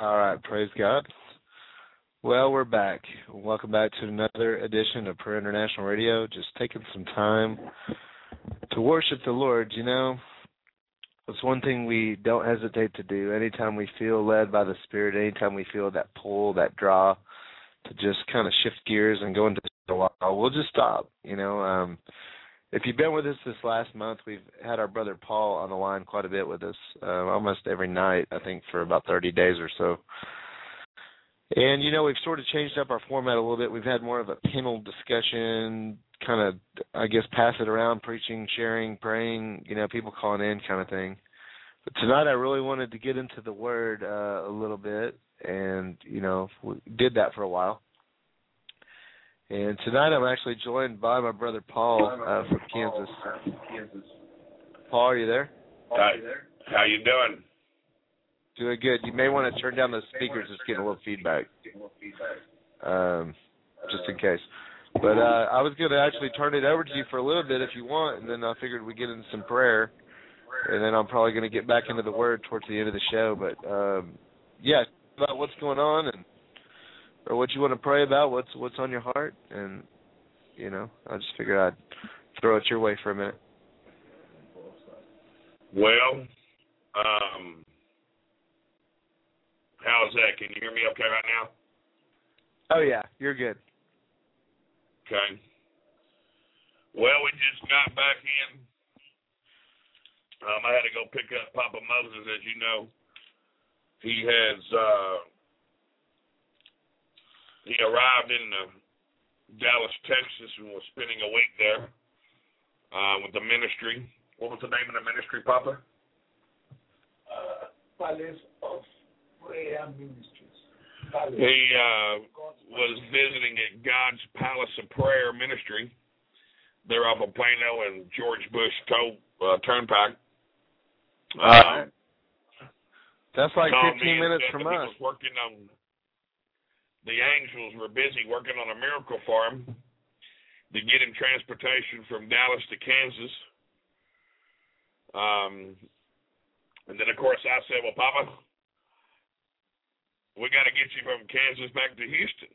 All right, praise God. Well, we're back. Welcome back to another edition of Prayer International Radio. Just taking some time to worship the Lord. You know, it's one thing we don't hesitate to do. Anytime we feel led by the Spirit, anytime we feel that pull, that draw to just kind of shift gears and go into a while, we'll just stop. You know, um, if you've been with us this last month, we've had our brother Paul on the line quite a bit with us, uh, almost every night, I think, for about 30 days or so. And you know, we've sort of changed up our format a little bit. We've had more of a panel discussion, kind of, I guess, pass it around, preaching, sharing, praying. You know, people calling in, kind of thing. But tonight, I really wanted to get into the Word uh, a little bit, and you know, we did that for a while. And tonight, I'm actually joined by my brother Paul uh, from Kansas. Paul, are you there? Hi. How you doing? Doing good. You may want to turn down the speakers. It's getting a little feedback. Um, just in case. But uh, I was going to actually turn it over to you for a little bit if you want, and then I figured we'd get into some prayer, and then I'm probably going to get back into the Word towards the end of the show. But um, yeah, about what's going on and or what you want to pray about, what's what's on your heart, and you know, I just figured I'd throw it your way for a minute. Well, um, how's that? Can you hear me okay right now? Oh yeah, you're good. Okay. Well, we just got back in. Um, I had to go pick up Papa Moses, as you know. He has uh, he arrived in uh, Dallas, Texas, and was spending a week there uh, with the ministry. What was the name of the ministry, Papa? uh, Palace of Prayer Ministries. He uh, was visiting at God's Palace of Prayer Ministry. They're off of Plano and George Bush Toll, uh, Turnpike. Uh, That's like 15 minutes from that he us. was working on the angels were busy working on a miracle for him to get him transportation from Dallas to Kansas. Um, and then of course I said, "Well, Papa, we got to get you from Kansas back to Houston,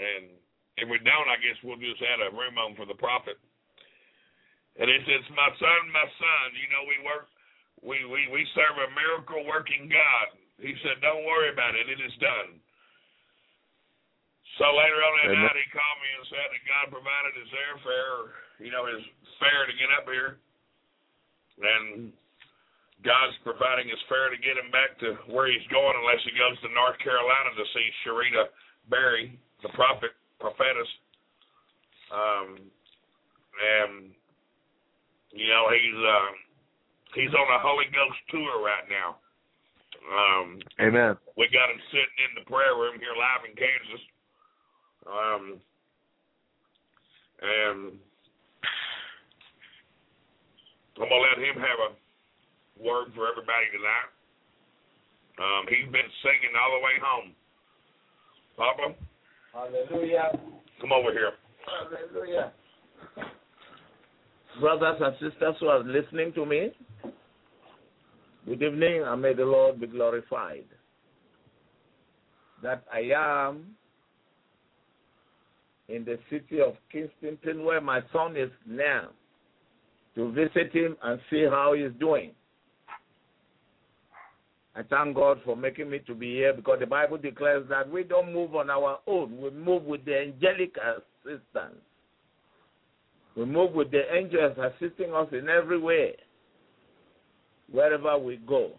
and if we don't, I guess we'll just add a room on for the prophet." And he says, "My son, my son, you know we work, we we we serve a miracle working God." He said, "Don't worry about it; it is done." So later on that Amen. night, he called me and said that God provided his airfare, you know, his fare to get up here, and God's providing his fare to get him back to where he's going, unless he goes to North Carolina to see Sharita Berry, the prophet, prophetess. Um, and you know, he's uh, he's on a Holy Ghost tour right now. Um, Amen. we got him sitting in the prayer room here live in Kansas. Um, and I'm gonna let him have a word for everybody tonight. Um, he's been singing all the way home. Papa, Hallelujah. come over here. Hallelujah. Brothers and sisters who are listening to me, good evening and may the Lord be glorified. That I am in the city of Kingston, where my son is now, to visit him and see how he's doing. I thank God for making me to be here because the Bible declares that we don't move on our own. We move with the angelic assistance. We move with the angels assisting us in every way, wherever we go.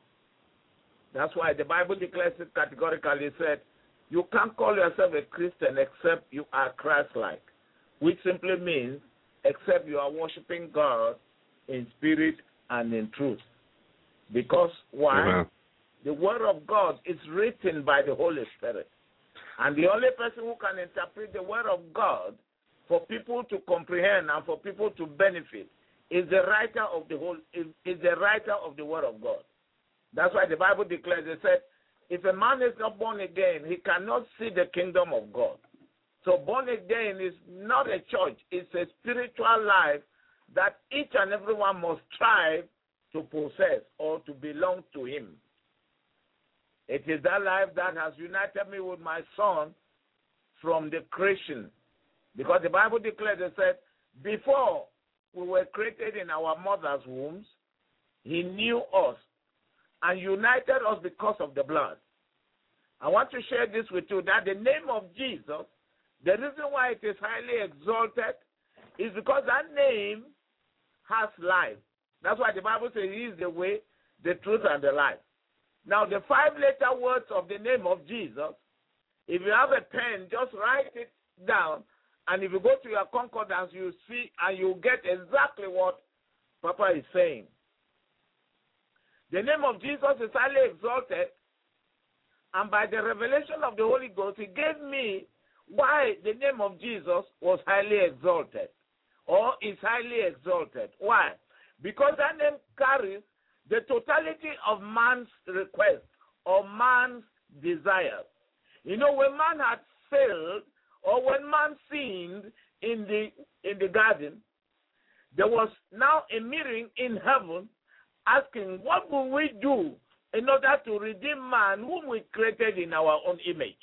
That's why the Bible declares it categorically. Said, You can't call yourself a Christian except you are Christ like, which simply means except you are worshiping God in spirit and in truth. Because why? The Word of God is written by the Holy Spirit. And the only person who can interpret the Word of God for people to comprehend and for people to benefit is the writer of the whole is, is the writer of the Word of God. That's why the Bible declares it said, if a man is not born again, he cannot see the kingdom of God. So born again is not a church, it's a spiritual life that each and everyone must strive to possess or to belong to him. It is that life that has united me with my son from the creation. Because the Bible declares, it said, before we were created in our mother's wombs, he knew us and united us because of the blood. I want to share this with you that the name of Jesus, the reason why it is highly exalted is because that name has life. That's why the Bible says he is the way, the truth, and the life. Now, the five letter words of the name of Jesus, if you have a pen, just write it down. And if you go to your concordance, you see and you get exactly what Papa is saying. The name of Jesus is highly exalted. And by the revelation of the Holy Ghost, He gave me why the name of Jesus was highly exalted or is highly exalted. Why? Because that name carries the totality of man's request or man's desire. You know, when man had failed or when man sinned in the in the garden, there was now a meeting in heaven asking, What will we do in order to redeem man whom we created in our own image?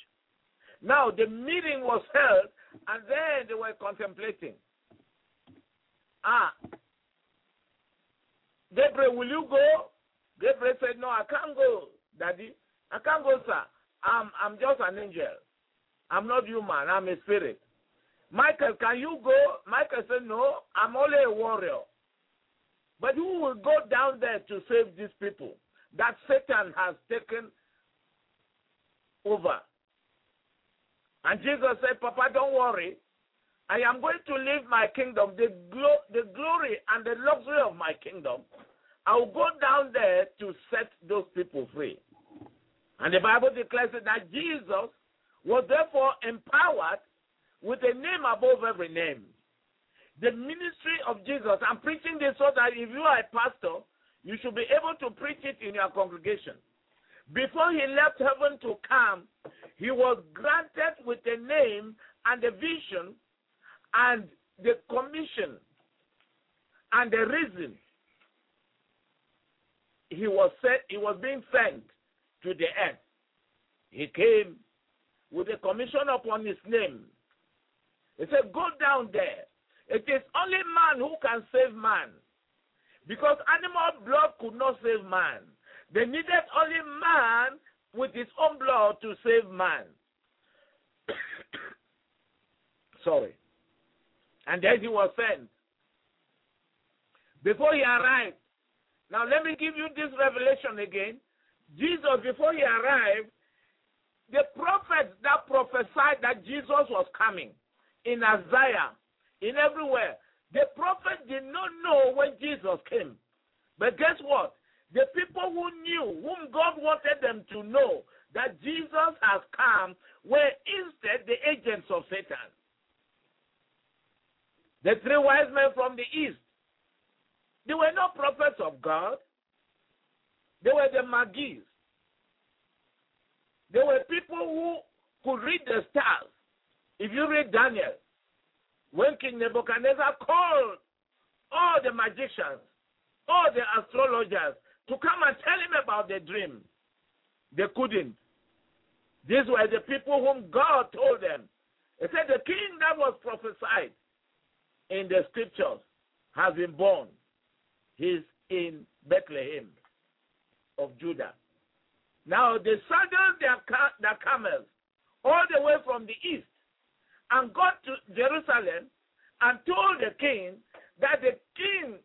Now the meeting was held and then they were contemplating. Ah, Gabriel, will you go? Gabriel said, No, I can't go, Daddy. I can't go, sir. I'm I'm just an angel. I'm not human, I'm a spirit. Michael, can you go? Michael said, No, I'm only a warrior. But who will go down there to save these people that Satan has taken over? And Jesus said, Papa, don't worry. I am going to leave my kingdom, the, glo- the glory and the luxury of my kingdom. I will go down there to set those people free. And the Bible declares that Jesus was therefore empowered with a name above every name. The ministry of Jesus, I'm preaching this so that if you are a pastor, you should be able to preach it in your congregation. Before he left heaven to come, he was granted with a name and a vision and the commission and the reason he was sent, he was being sent to the earth. He came with a commission upon his name. He said, Go down there. It is only man who can save man. Because animal blood could not save man. They needed only man with his own blood to save man. Sorry. And then he was sent. Before he arrived, now let me give you this revelation again. Jesus, before he arrived, the prophets that prophesied that Jesus was coming in Isaiah, in everywhere, the prophet did not know when Jesus came. But guess what? The people who knew, whom God wanted them to know that Jesus has come, were instead the agents of Satan. The three wise men from the east, they were not prophets of God. They were the Magi's. They were people who could read the stars. If you read Daniel, when King Nebuchadnezzar called all the magicians, all the astrologers to come and tell him about the dream, they couldn't. These were the people whom God told them. He said, The king that was prophesied in the scriptures has been born. He's in Bethlehem of Judah. Now they saddled their, their camels all the way from the east and got to Jerusalem and told the king that the king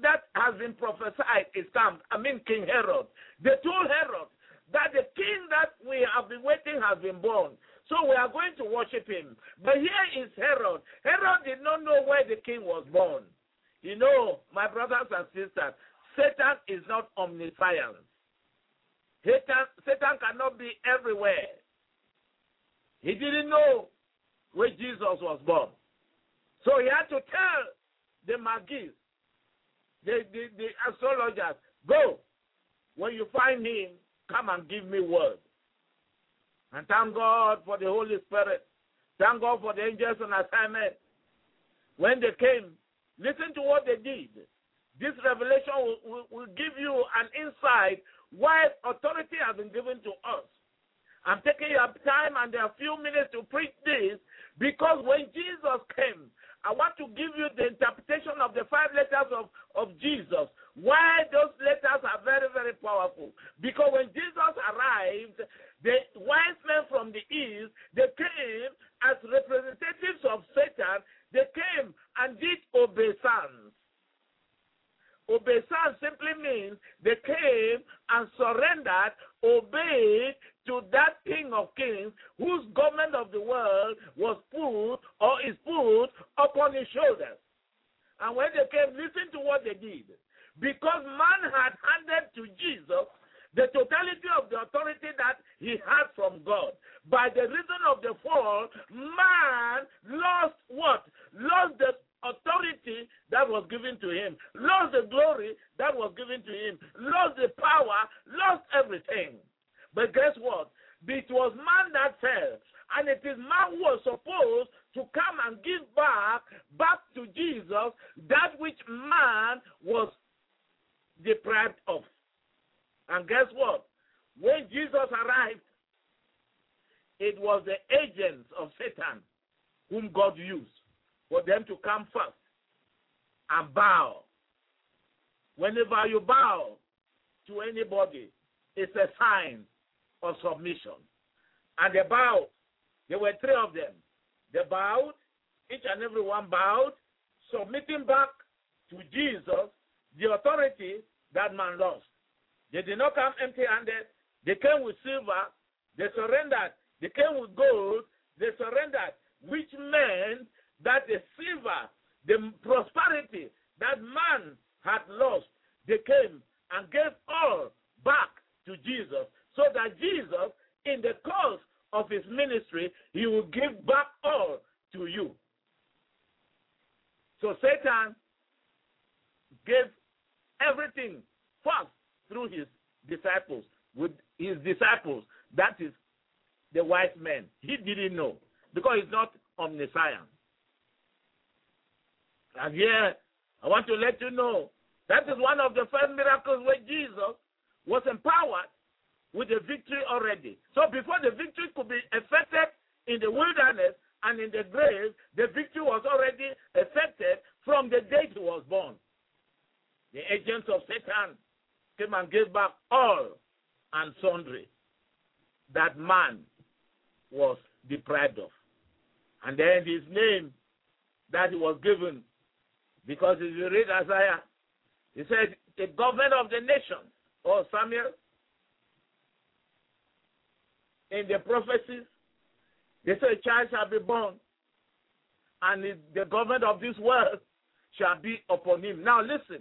that has been prophesied is come. I mean, King Herod. They told Herod that the king that we have been waiting has been born. So we are going to worship him. But here is Herod. Herod did not know where the king was born. You know, my brothers and sisters, Satan is not omniscient. Satan, Satan cannot be everywhere. He didn't know where Jesus was born. So he had to tell the Magi's, the, the, the astrologers, go. When you find him, come and give me word. And thank God for the Holy Spirit. Thank God for the angels on assignment. When they came, listen to what they did. This revelation will, will, will give you an insight why authority has been given to us. I'm taking your time and a few minutes to preach this because when Jesus came, I want to give you the interpretation of the five letters of, of Jesus. Why those letters are very, very powerful. Because when Jesus arrived, the wise men from the east, they came as representatives of Satan. They came and did obeisance. Obeisance simply means they came and surrendered, obeyed to that King of Kings whose government of the world was put or is put upon his shoulders. And when they came, listen to what they did. Because man had handed to Jesus the totality of the authority that he had from God. By the reason of the fall, man lost what? Lost the authority that was given to him, lost the glory that was given to him, lost the power, lost everything. But guess what? It was man that fell, and it is man who was supposed to come and give back back to Jesus that which man was deprived of. And guess what? When Jesus arrived, it was the agents of Satan whom God used for them to come first and bow. Whenever you bow to anybody, it's a sign of submission. And they bowed. There were three of them. They bowed, each and every one bowed, submitting back to Jesus the authority that man lost. They did not come empty handed. They came with silver. They surrendered. They came with gold. They surrendered, which meant that the silver, the prosperity that man had lost, they came and gave all back to Jesus so that Jesus, in the course of his ministry, he will give back all to you. So Satan gave everything first through his disciples. With his disciples, that is the wise men. He didn't know because he's not omniscient. And here, I want to let you know that is one of the first miracles where Jesus was empowered with the victory already. So before the victory could be effected in the wilderness and in the grave, the victory was already effected from the day he was born. The agents of Satan came and gave back all and sundry that man was deprived of. And then his name that he was given, because if you read Isaiah, he said, the government of the nation, or Samuel, in the prophecies, they say a child shall be born, and the government of this world shall be upon him. Now listen,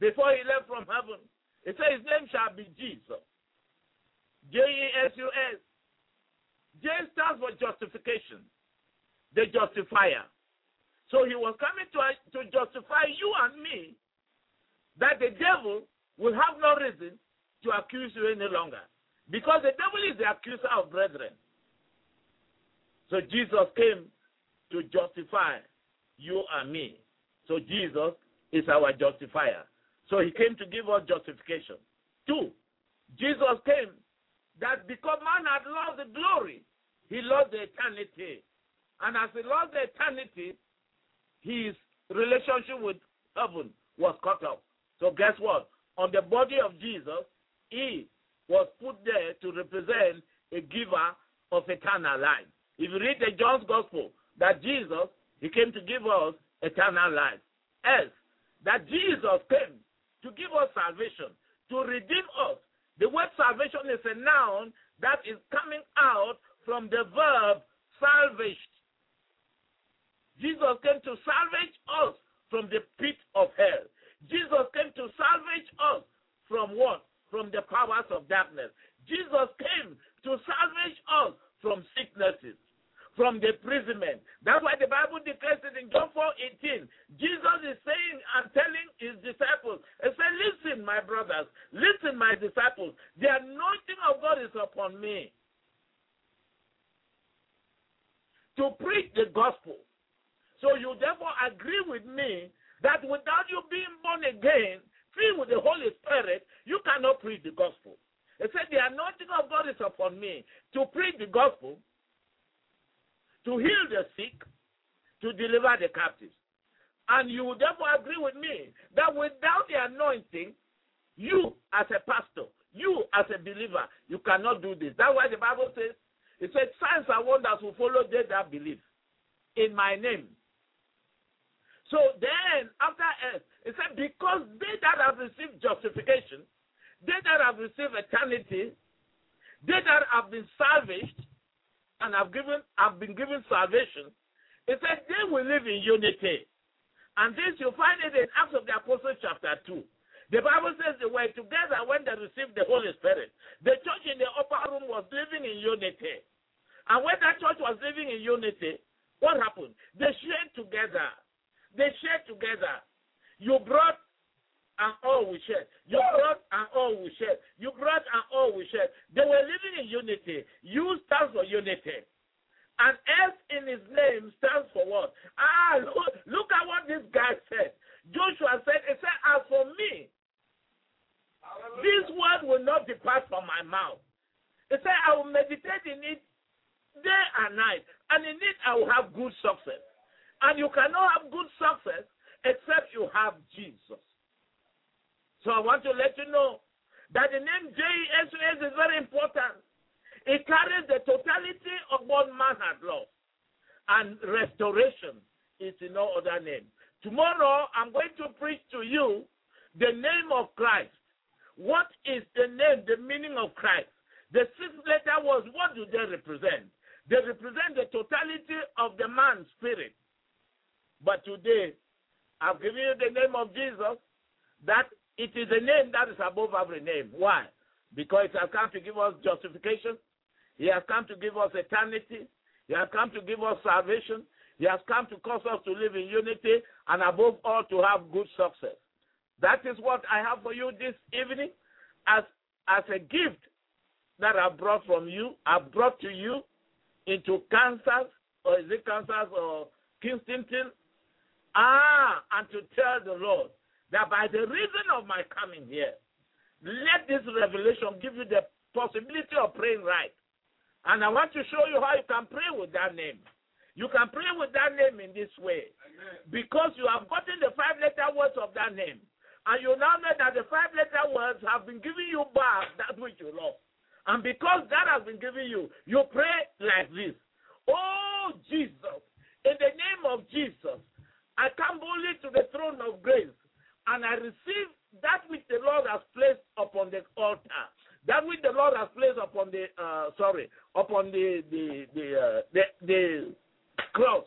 before he left from heaven, it says his name shall be Jesus. J E S U S. J stands for justification, the justifier. So he was coming to, to justify you and me that the devil will have no reason to accuse you any longer. Because the devil is the accuser of brethren. So Jesus came to justify you and me. So Jesus is our justifier. So he came to give us justification. Two, Jesus came that because man had lost the glory, he lost the eternity. And as he lost the eternity, his relationship with heaven was cut off. So guess what? On the body of Jesus, he was put there to represent a giver of eternal life. If you read the John's Gospel, that Jesus, he came to give us eternal life. Else, that Jesus came to give us salvation, to redeem us. The word salvation is a noun that is coming out from the verb salvaged. Jesus came to salvage us from the pit of hell. Jesus came to salvage us from what? From the powers of darkness. Jesus came to salvage us from sicknesses, from the imprisonment. That's why the Bible declares it in John 4 18. Jesus is saying and telling his disciples, He said, Listen, my brothers, listen, my disciples, the anointing of God is upon me to preach the gospel. So you therefore agree with me that without you being born again, filled with the Holy Spirit, you cannot preach the gospel. He said, The anointing of God is upon me to preach the gospel, to heal the sick, to deliver the captives. And you will therefore agree with me that without the anointing, you as a pastor, you as a believer, you cannot do this. That's why the Bible says, it says, signs and wonders will follow they that believe in my name. So then, after earth, it said, because they that have received justification, they that have received eternity, they that have been salvaged and have given have been given salvation, it said they will live in unity. And this you find it in Acts of the Apostles chapter 2. The Bible says they were together when they received the Holy Spirit. The church in the upper room was living in unity. And when that church was living in unity, what happened? They shared together. They shared together. You brought and all we shared. You brought and all we shared. You brought and all we shared. They were living in unity. U stands for unity. And S in his name stands for what? Ah, look, look at what this guy said. Joshua said, He said, As for me, this word will not depart from my mouth. He said, I will meditate in it day and night, and in it I will have good success. And you cannot have good success except you have Jesus. So I want to let you know that the name J-E-S-U-S is very important. It carries the totality of what man had lost. And restoration is in no other name. Tomorrow, I'm going to preach to you the name of Christ. What is the name, the meaning of Christ? The sixth letter was what do they represent? They represent the totality of the man's spirit. But today, I've given you the name of Jesus, that it is a name that is above every name. Why? Because it has come to give us justification. He has come to give us eternity. He has come to give us salvation. He has come to cause us to live in unity and above all to have good success. That is what I have for you this evening as, as a gift that I brought from you, I brought to you into Kansas, or is it Kansas or Kingston? Ah, and to tell the Lord that by the reason of my coming here, let this revelation give you the possibility of praying right. And I want to show you how you can pray with that name. You can pray with that name in this way. Because you have gotten the five letter words of that name. And you now know that the five letter words have been giving you back that which you lost. And because that has been given you, you pray like this Oh, Jesus, in the name of Jesus, I come boldly to the throne of grace and I receive that which the Lord has placed upon the altar. That which the Lord has placed upon the uh, sorry upon the the the, uh, the the cross.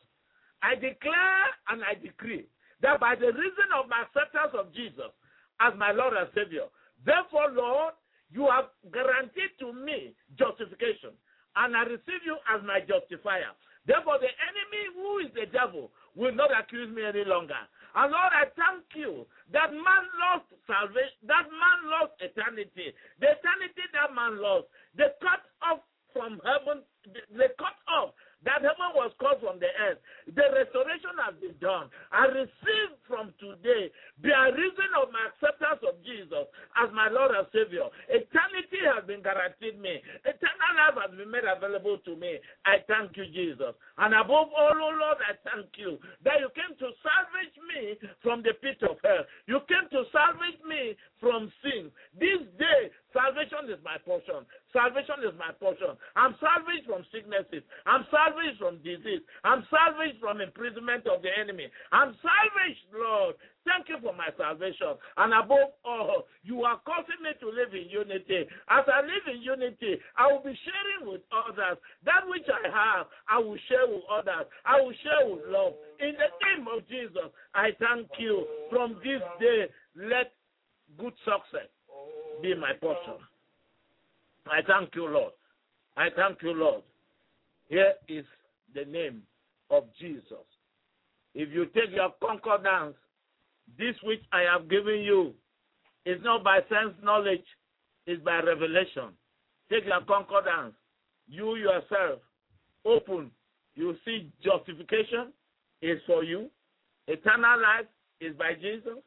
I declare and I decree that by the reason of my acceptance of Jesus as my Lord and Savior, therefore, Lord, you have guaranteed to me justification, and I receive you as my justifier. Therefore, the enemy who is the devil will not accuse me any longer. And Lord, I thank you that man lost salvation, that man lost eternity. The eternity that man lost, they cut off from heaven, they cut off that heaven was called from the earth. The restoration has been done. I receive from today, by reason of my acceptance of Jesus as my Lord and Savior, eternity has been guaranteed me. Eternal life has been made available to me. I thank you, Jesus. And above all, oh Lord, I thank you that you came to salvage me from the pit of hell. You came to salvage me from sin. This day, salvation is my portion. Salvation is my portion. I'm salvaged from sicknesses. I'm salvaged from disease. I'm salvaged from imprisonment of the enemy. I'm salvaged, Lord. Thank you for my salvation. And above all, you are causing me to live in unity. As I live in unity, I will be sharing with others. That which I have, I will share with others. I will share with love. In the name of Jesus, I thank you. From this day, let good success be my portion. I thank you, Lord. I thank you, Lord. Here is the name of Jesus. If you take your concordance, this which I have given you is not by sense knowledge, it's by revelation. Take your concordance. You yourself open. You see justification is for you. Eternal life is by Jesus.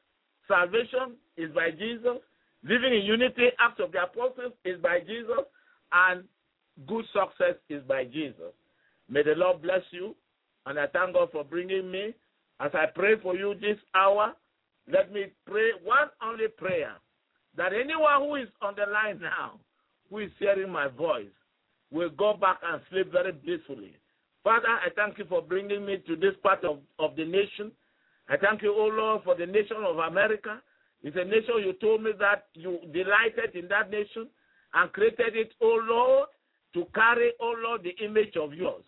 salvation is by Jesus. Living in unity, Acts of the Apostles, is by Jesus. And good success is by Jesus. May the Lord bless you. And I thank God for bringing me. As I pray for you this hour, let me pray one only prayer that anyone who is on the line now, who is hearing my voice, will go back and sleep very peacefully. Father, I thank you for bringing me to this part of, of the nation. I thank you, O Lord, for the nation of America. It's a nation you told me that you delighted in that nation and created it, O Lord, to carry, O Lord, the image of yours.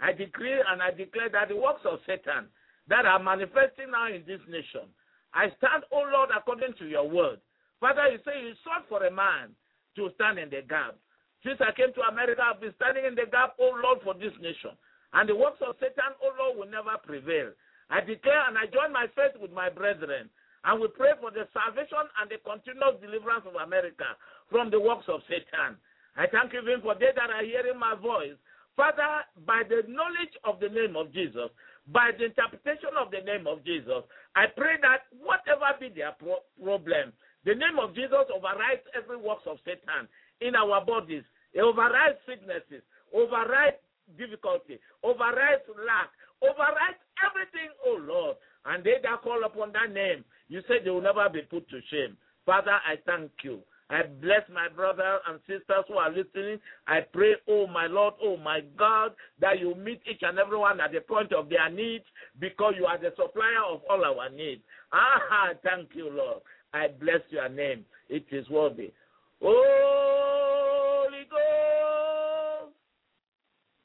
I decree and I declare that the works of Satan that are manifesting now in this nation, I stand, O Lord, according to your word. Father, you say you sought for a man to stand in the gap. Since I came to America, I've been standing in the gap, O Lord, for this nation. And the works of Satan, O Lord, will never prevail. I declare and I join my faith with my brethren. And we pray for the salvation and the continuous deliverance of America from the works of Satan. I thank you even for they that are hearing my voice. Father, by the knowledge of the name of Jesus, by the interpretation of the name of Jesus, I pray that whatever be their pro- problem, the name of Jesus overrides every works of Satan in our bodies. It overrides sicknesses, overrides difficulty, overrides lack, overrides everything, oh Lord. And they that call upon that name, you said they will never be put to shame. Father, I thank you. I bless my brothers and sisters who are listening. I pray, oh my Lord, oh my God, that you meet each and every one at the point of their needs because you are the supplier of all our needs. Ah, thank you, Lord. I bless your name. It is worthy. Holy Ghost,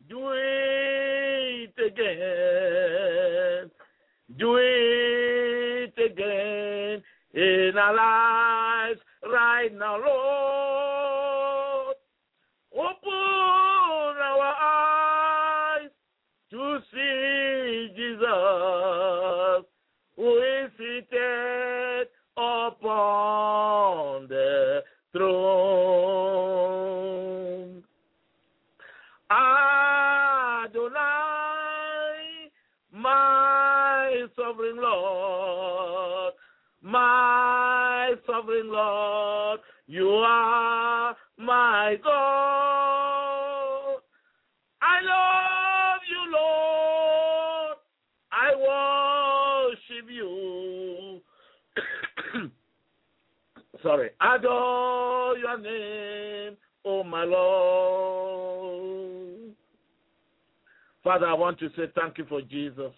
do it again. Do it again in our lives right now, Lord. Open our eyes to see Jesus who is seated upon the throne. Sovereign Lord, you are my God. I love you, Lord. I worship you. Sorry. Adore your name, oh my Lord. Father, I want to say thank you for Jesus.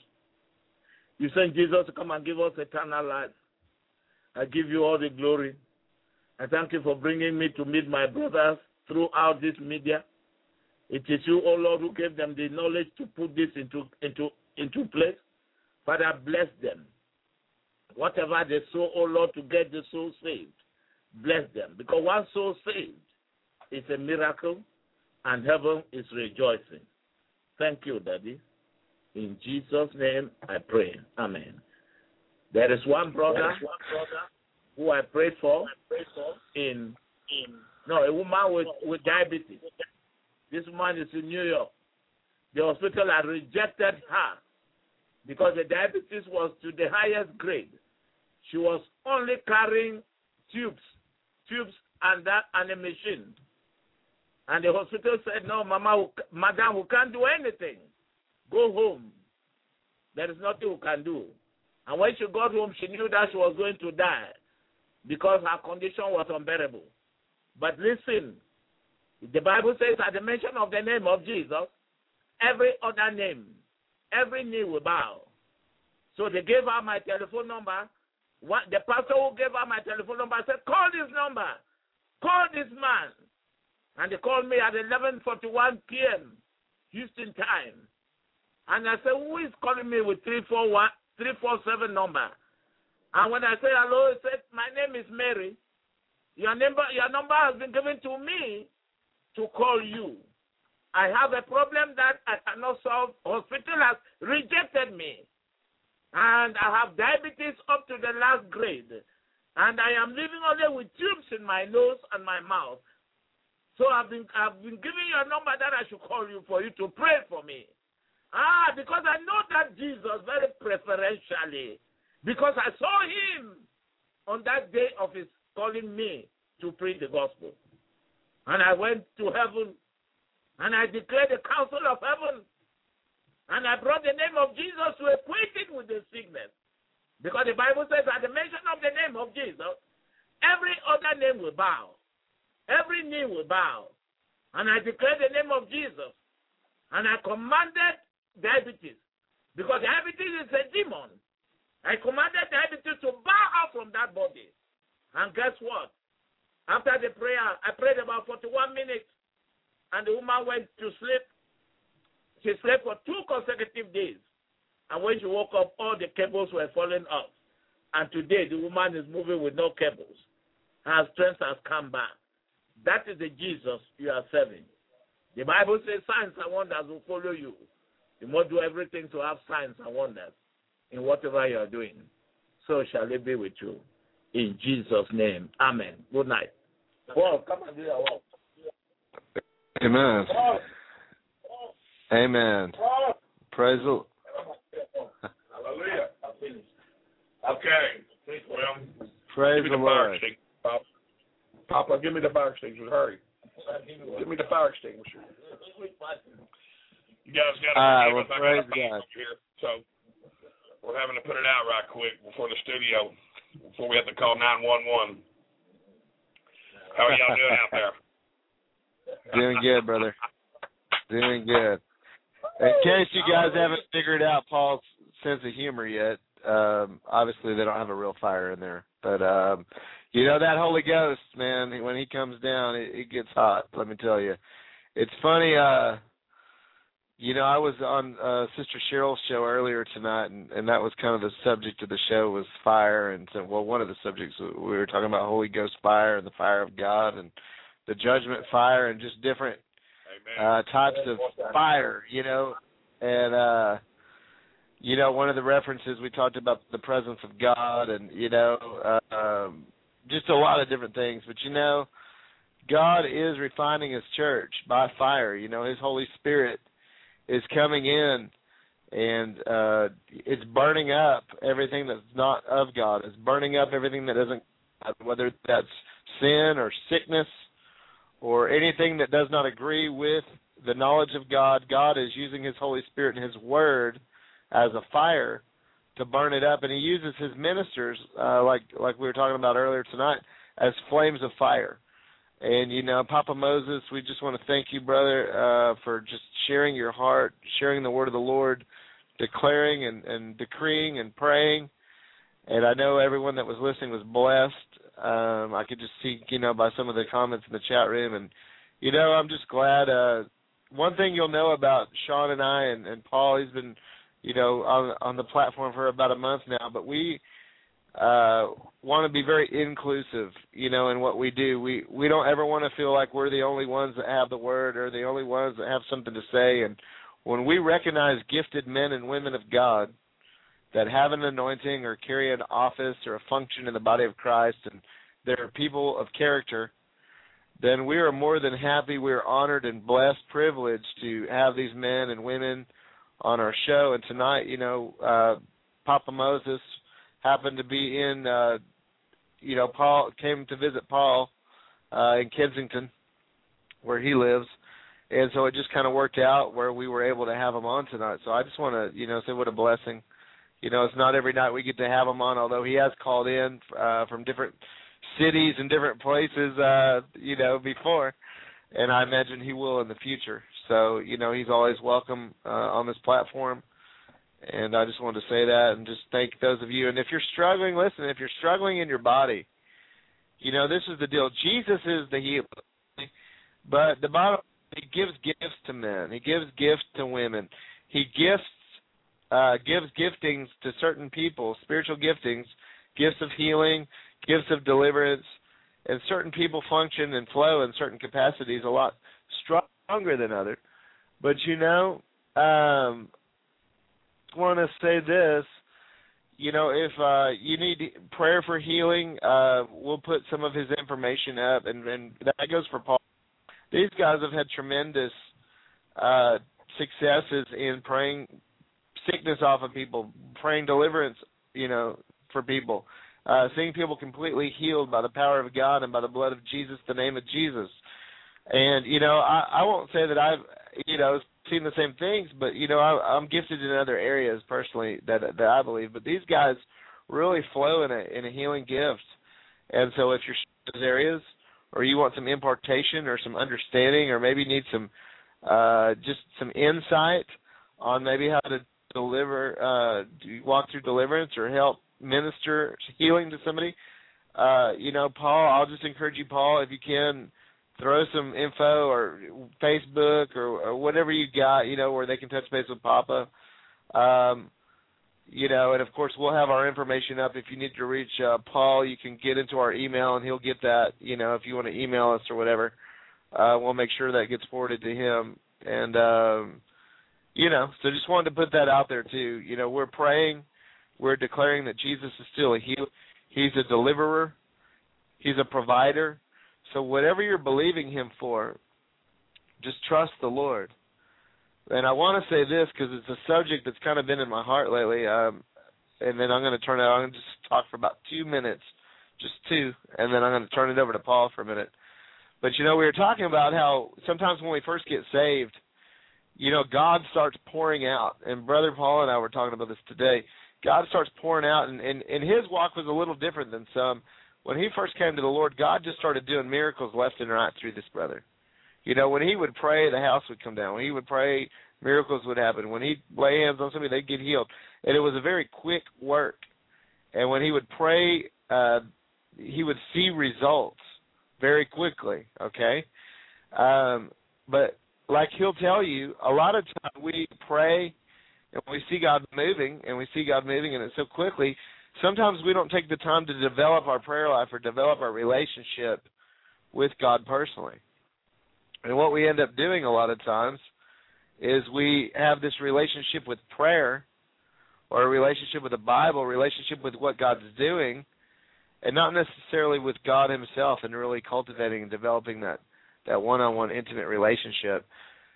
You sent Jesus to come and give us eternal life. I give you all the glory. I thank you for bringing me to meet my brothers throughout this media. It is you, O Lord, who gave them the knowledge to put this into into into place. Father, bless them. Whatever they sow, O Lord, to get the soul saved, bless them. Because one soul saved is a miracle, and heaven is rejoicing. Thank you, Daddy. In Jesus' name I pray. Amen. There is one brother, who I prayed for in, no, a woman with, with diabetes. This woman is in New York. The hospital had rejected her because the diabetes was to the highest grade. She was only carrying tubes, tubes and that and a machine. And the hospital said, "No, Mama, Madam, we can't do anything. Go home. There is nothing we can do." And when she got home, she knew that she was going to die because her condition was unbearable. But listen, the Bible says at the mention of the name of Jesus, every other name, every knee will bow. So they gave her my telephone number. The pastor who gave her my telephone number said, call this number. Call this man. And they called me at 11.41 p.m. Houston time. And I said, who is calling me with 341, 347 number? And when I said hello, he said, my name is Mary. Your number, your number has been given to me to call you. I have a problem that I cannot solve. Hospital has rejected me. And I have diabetes up to the last grade. And I am living only with tubes in my nose and my mouth. So I've been I've been giving you a number that I should call you for you to pray for me. Ah, because I know that Jesus very preferentially. Because I saw him on that day of his calling me to preach the gospel. And I went to heaven and I declared the counsel of heaven. And I brought the name of Jesus to acquaint it with the sickness. Because the Bible says at the mention of the name of Jesus, every other name will bow. Every knee will bow. And I declared the name of Jesus. And I commanded diabetes. Because diabetes is a demon. I commanded the diabetes to bow out from that body. And guess what? After the prayer, I prayed about 41 minutes. And the woman went to sleep. She slept for two consecutive days. And when she woke up, all the cables were falling off. And today, the woman is moving with no cables. Her strength has come back. That is the Jesus you are serving. The Bible says signs and wonders will follow you. You must do everything to have signs and wonders in whatever you are doing. So shall it be with you. In Jesus' name. Amen. Good night. Well, come and do your work. Amen. Amen. Praise the Hallelujah. Okay. Well, praise the the Lord. extinguisher, Papa. Papa, give me the fire extinguisher. Hurry. Give me the fire extinguisher. You guys got to well, us. I praise God. here, so we're having to put it out right quick before the studio, before we have to call 911. How are y'all doing out there? Doing good, brother. Doing good. In case you guys haven't figured out Paul's sense of humor yet, um, obviously they don't have a real fire in there. But um, you know that Holy Ghost, man, when he comes down, it, it gets hot. Let me tell you. It's funny. uh you know, I was on uh Sister Cheryl's show earlier tonight, and, and that was kind of the subject of the show was fire, and so, well, one of the subjects we were talking about Holy Ghost fire and the fire of God, and the judgment fire, and just different Amen. uh types of fire, you know. And uh you know, one of the references we talked about the presence of God and you know, uh, um just a lot of different things, but you know, God is refining his church by fire. You know, his Holy Spirit is coming in and uh it's burning up everything that's not of God. It's burning up everything that isn't whether that's sin or sickness or anything that does not agree with the knowledge of God, God is using His Holy Spirit and His Word as a fire to burn it up, and He uses His ministers, uh, like like we were talking about earlier tonight, as flames of fire. And you know, Papa Moses, we just want to thank you, brother, uh, for just sharing your heart, sharing the word of the Lord, declaring and, and decreeing and praying. And I know everyone that was listening was blessed. Um, I could just see, you know, by some of the comments in the chat room, and you know, I'm just glad. Uh, one thing you'll know about Shaun and I and, and Paul, he's been, you know, on on the platform for about a month now, but we uh want to be very inclusive you know in what we do. We we don't ever want to feel like we're the only ones that have the word or the only ones that have something to say. And when we recognize gifted men and women of god that have an anointing or carry an office or a function in the body of christ and they're people of character then we are more than happy we are honored and blessed privileged to have these men and women on our show. And tonight you know uh papa moses happened to be in uh you know Paul came to visit Paul uh in Kensington where he lives. And so it just kind of worked out where we were able to have him on tonight. So I just want to you know say what a blessing. You know it's not every night we get to have him on although he has called in uh from different cities and different places uh you know before. And I imagine he will in the future. So you know he's always welcome uh on this platform and I just wanted to say that and just thank those of you. And if you're struggling, listen, if you're struggling in your body, you know, this is the deal. Jesus is the healer. But the bottom he gives gifts to men. He gives gifts to women. He gifts uh gives giftings to certain people, spiritual giftings, gifts of healing, gifts of deliverance, and certain people function and flow in certain capacities a lot stronger than others. But you know, um want to say this. You know, if uh you need prayer for healing, uh we'll put some of his information up, and, and that goes for Paul. These guys have had tremendous uh successes in praying sickness off of people, praying deliverance, you know, for people. uh, seeing people completely healed by the power of God and by the blood of Jesus, the name of Jesus. And you know, I, I won't say that I've you know seen the same things, but you know, I, I'm gifted in other areas personally that that I believe. But these guys really flow in a in a healing gift. And so, if you're those areas, or you want some impartation or some understanding, or maybe need some uh, just some insight on maybe how to deliver, uh, walk through deliverance or help minister healing to somebody, uh, you know, Paul, I'll just encourage you, Paul, if you can, throw some info or Facebook or, or whatever you got, you know, where they can touch base with Papa. Um, you know, and of course we'll have our information up. If you need to reach uh, Paul, you can get into our email and he'll get that. You know, if you want to email us or whatever, uh, we'll make sure that gets forwarded to him. And um, you know, so just wanted to put that out there too. You know, we're praying, we're declaring that Jesus is still a healer. He's a deliverer. He's a provider. So whatever you're believing him for, just trust the Lord. And I want to say this because it's a subject that's kind of been in my heart lately. Um, and then I'm going to turn it. I'm going to just talk for about two minutes, just two, and then I'm going to turn it over to Paul for a minute. But you know, we were talking about how sometimes when we first get saved, you know, God starts pouring out. And Brother Paul and I were talking about this today. God starts pouring out, and, and, and his walk was a little different than some. When he first came to the Lord, God just started doing miracles left and right through this brother. You know, when he would pray, the house would come down. When he would pray, miracles would happen. When he'd lay hands on somebody, they'd get healed. And it was a very quick work. And when he would pray, uh, he would see results very quickly. Okay, um, but like he'll tell you, a lot of times we pray and we see God moving, and we see God moving, and it's so quickly. Sometimes we don't take the time to develop our prayer life or develop our relationship with God personally. And what we end up doing a lot of times is we have this relationship with prayer or a relationship with the Bible, relationship with what God's doing, and not necessarily with God Himself and really cultivating and developing that that one on one intimate relationship.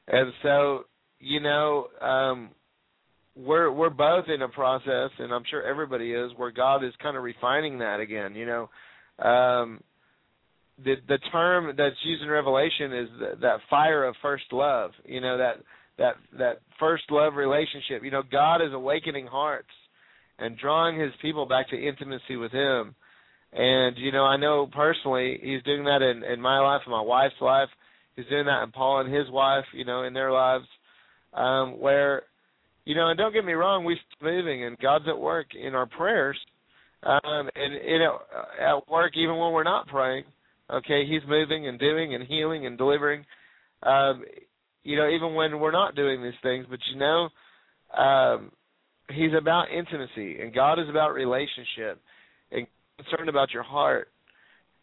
And so, you know, um we're we're both in a process and I'm sure everybody is where God is kind of refining that again, you know. Um the the term that's used in Revelation is the, that fire of first love. You know that that that first love relationship. You know, God is awakening hearts and drawing His people back to intimacy with Him. And you know, I know personally, He's doing that in in my life, in my wife's life. He's doing that in Paul and his wife. You know, in their lives, um, where you know, and don't get me wrong, we're moving and God's at work in our prayers. Um, and you know, at work, even when we're not praying, Okay, he's moving and doing and healing and delivering. Um, you know, even when we're not doing these things, but you know, um, he's about intimacy, and God is about relationship, and concerned about your heart,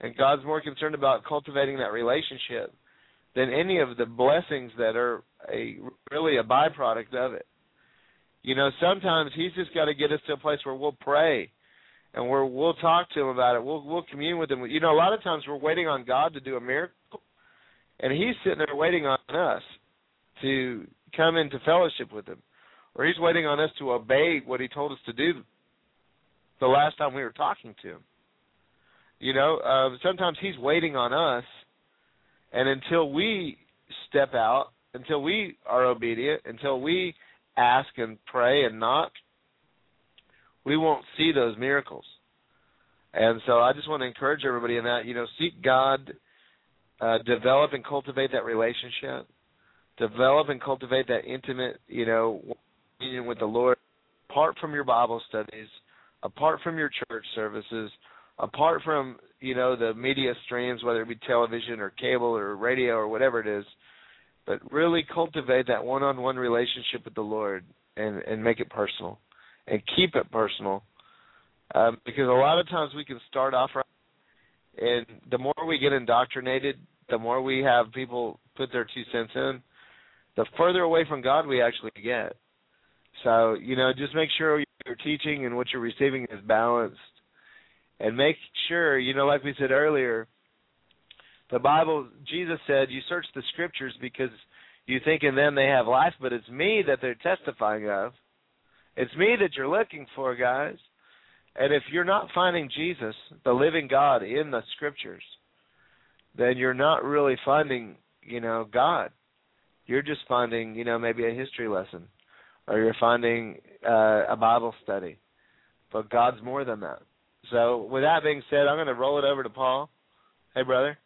and God's more concerned about cultivating that relationship than any of the blessings that are a really a byproduct of it. You know, sometimes he's just got to get us to a place where we'll pray and we're we'll talk to him about it. We'll we'll commune with him. You know, a lot of times we're waiting on God to do a miracle, and He's sitting there waiting on us to come into fellowship with Him, or He's waiting on us to obey what He told us to do. The last time we were talking to Him, you know, uh, sometimes He's waiting on us, and until we step out, until we are obedient, until we ask and pray and knock we won't see those miracles. And so I just want to encourage everybody in that, you know, seek God, uh, develop and cultivate that relationship, develop and cultivate that intimate, you know, union with the Lord, apart from your Bible studies, apart from your church services, apart from, you know, the media streams, whether it be television or cable or radio or whatever it is, but really cultivate that one-on-one relationship with the Lord and and make it personal and keep it personal. Um, because a lot of times we can start off right, and the more we get indoctrinated, the more we have people put their two cents in, the further away from God we actually get. So, you know, just make sure your teaching and what you're receiving is balanced. And make sure, you know, like we said earlier, the Bible, Jesus said, you search the scriptures because you think in them they have life, but it's me that they're testifying of. It's me that you're looking for, guys. And if you're not finding Jesus, the living God, in the scriptures, then you're not really finding, you know, God. You're just finding, you know, maybe a history lesson, or you're finding uh, a Bible study. But God's more than that. So, with that being said, I'm going to roll it over to Paul. Hey, brother.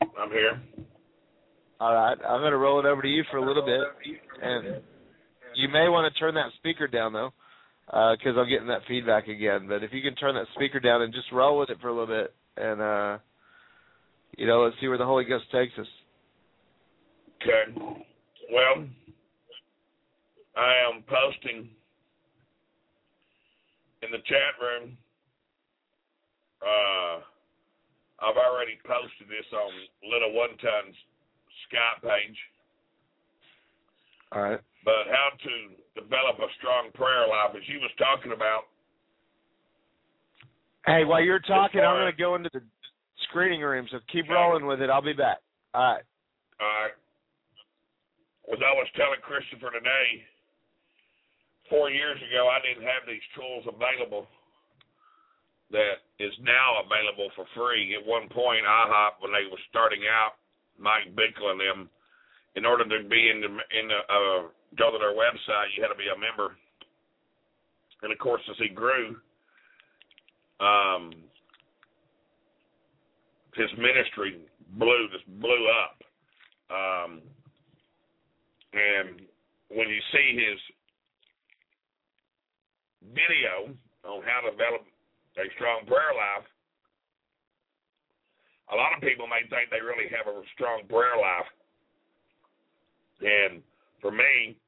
I'm here. All right, I'm going to roll it over to you for a little bit, and you may want to turn that speaker down though, because I'm getting that feedback again. But if you can turn that speaker down and just roll with it for a little bit, and uh, you know, let's see where the Holy Ghost takes us. Okay. Well, I am posting in the chat room. Uh, I've already posted this on Little One Ton's Skype page. All right. But how to develop a strong prayer life, as you was talking about. Hey, while you're talking, I'm going to go into the screening room. So keep Okay. rolling with it. I'll be back. All right. All right. As I was telling Christopher today, four years ago, I didn't have these tools available that is now available for free. At one point, IHOP, when they were starting out, Mike Bickle and them, in order to be in the, in the, uh, go to their website, you had to be a member. And of course, as he grew, um, his ministry blew just blew up. Um, and when you see his video on how to develop a strong prayer life, a lot of people may think they really have a strong prayer life. And for me,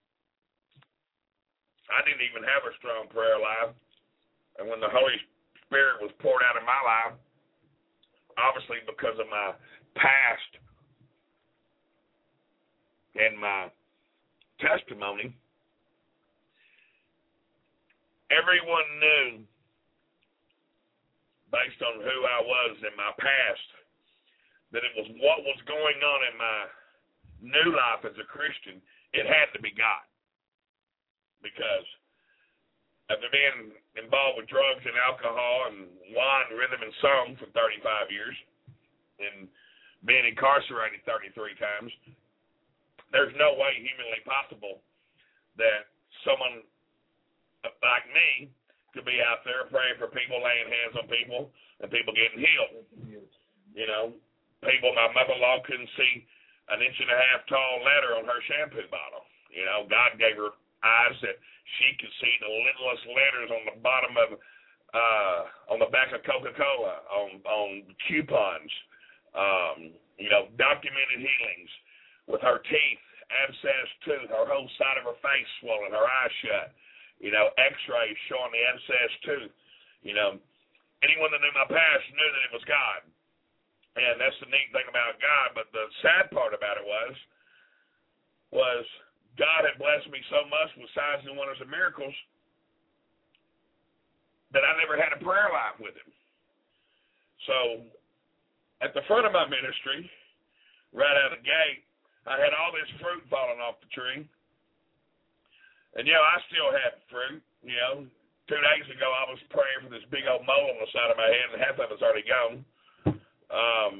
I didn't even have a strong prayer life. And when the Holy Spirit was poured out in my life, obviously because of my past and my testimony, everyone knew, based on who I was in my past, that it was what was going on in my new life as a Christian, it had to be God. Because after being involved with drugs and alcohol and wine, rhythm, and song for 35 years, and being incarcerated 33 times, there's no way humanly possible that someone like me could be out there praying for people, laying hands on people, and people getting healed. You know, people, my mother-in-law couldn't see an inch and a half tall letter on her shampoo bottle. You know, God gave her eyes that she could see the littlest letters on the bottom of, uh, on the back of Coca-Cola, on on coupons. Um, you know, documented healings with her teeth, abscess tooth, her whole side of her face swollen, her eyes shut. You know, X-rays showing the abscess tooth. You know, anyone that knew my past knew that it was God. And that's the neat thing about God. But the sad part about it was, was God had blessed me so much with signs and wonders and miracles that I never had a prayer life with Him. So, at the front of my ministry, right out of the gate, I had all this fruit falling off the tree. And, you know, I still have fruit. You know, two days ago I was praying for this big old mole on the side of my head, and half of it's already gone. Um,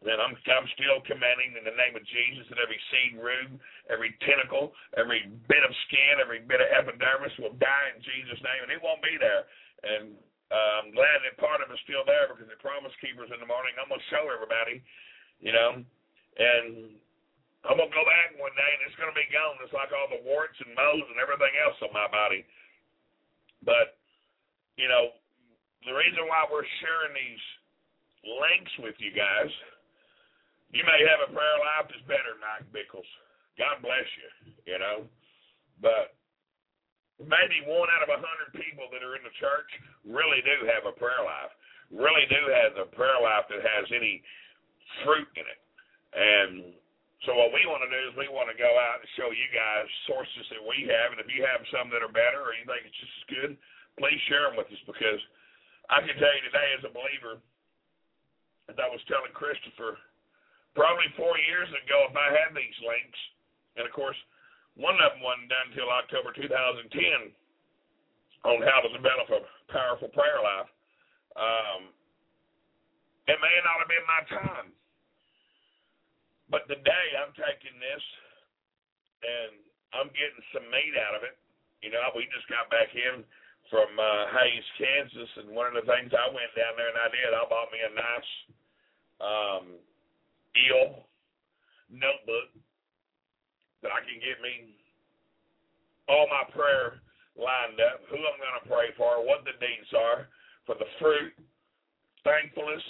and I'm I'm still commanding in the name of Jesus that every seed root, every tentacle, every bit of skin, every bit of epidermis will die in Jesus' name, and it won't be there. And uh, I'm glad that part of it's still there because the promise keepers in the morning. I'm gonna show everybody, you know, and I'm gonna go back one day and it's gonna be gone. It's like all the warts and moles and everything else on my body. But you know, the reason why we're sharing these links with you guys, you may have a prayer life that's better than Mike Bickle's. God bless you, you know. But maybe one out of a hundred people that are in the church really do have a prayer life, really do have a prayer life that has any fruit in it. And so what we want to do is we want to go out and show you guys sources that we have, and if you have some that are better or you think it's just as good, please share them with us because I can tell you today as a believer, as I was telling Christopher, probably four years ago, if I had these links, and of course, one of them wasn't done until October 2010, on how to develop a powerful prayer life. Um, it may not have been my time, but today I'm taking this and I'm getting some meat out of it. You know, we just got back in from uh, Hays, Kansas, and one of the things I went down there and I did, I bought me a nice um, eel notebook that I can get me all my prayer lined up, who I'm going to pray for, what the needs are, for the fruit, thankfulness.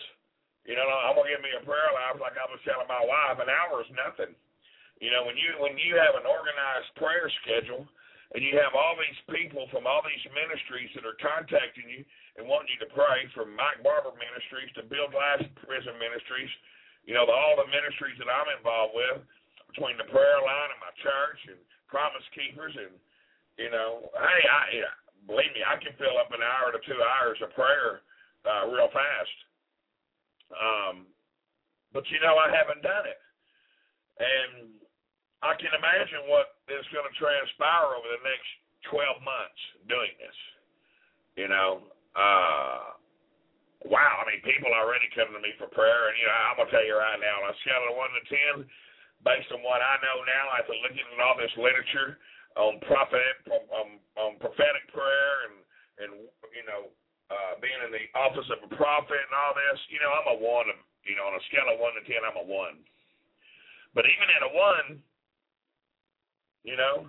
You know, I'm to give me a prayer life like I was telling my wife. An hour is nothing. You know, when you when you have an organized prayer schedule and you have all these people from all these ministries that are contacting you and wanting you to pray, from Mike Barber Ministries to Bill Glass Prison Ministries, you know, the, all the ministries that I'm involved with, between the prayer line and my church and Promise Keepers and you know, hey, I yeah, believe me, I can fill up an hour to two hours of prayer uh, real fast. Um, but you know, I haven't done it, and I can imagine what is going to transpire over the next twelve months doing this. You know, uh, wow. I mean, people already come to me for prayer, and you know, I'm gonna tell you right now, on a scale of one to ten, based on what I know now after looking at all this literature on prophet on, on prophetic prayer and and you know uh, being in the office of a prophet and all this, you know, I'm a one. You know, on a scale of one to ten, I'm a one. But even at a one, you know,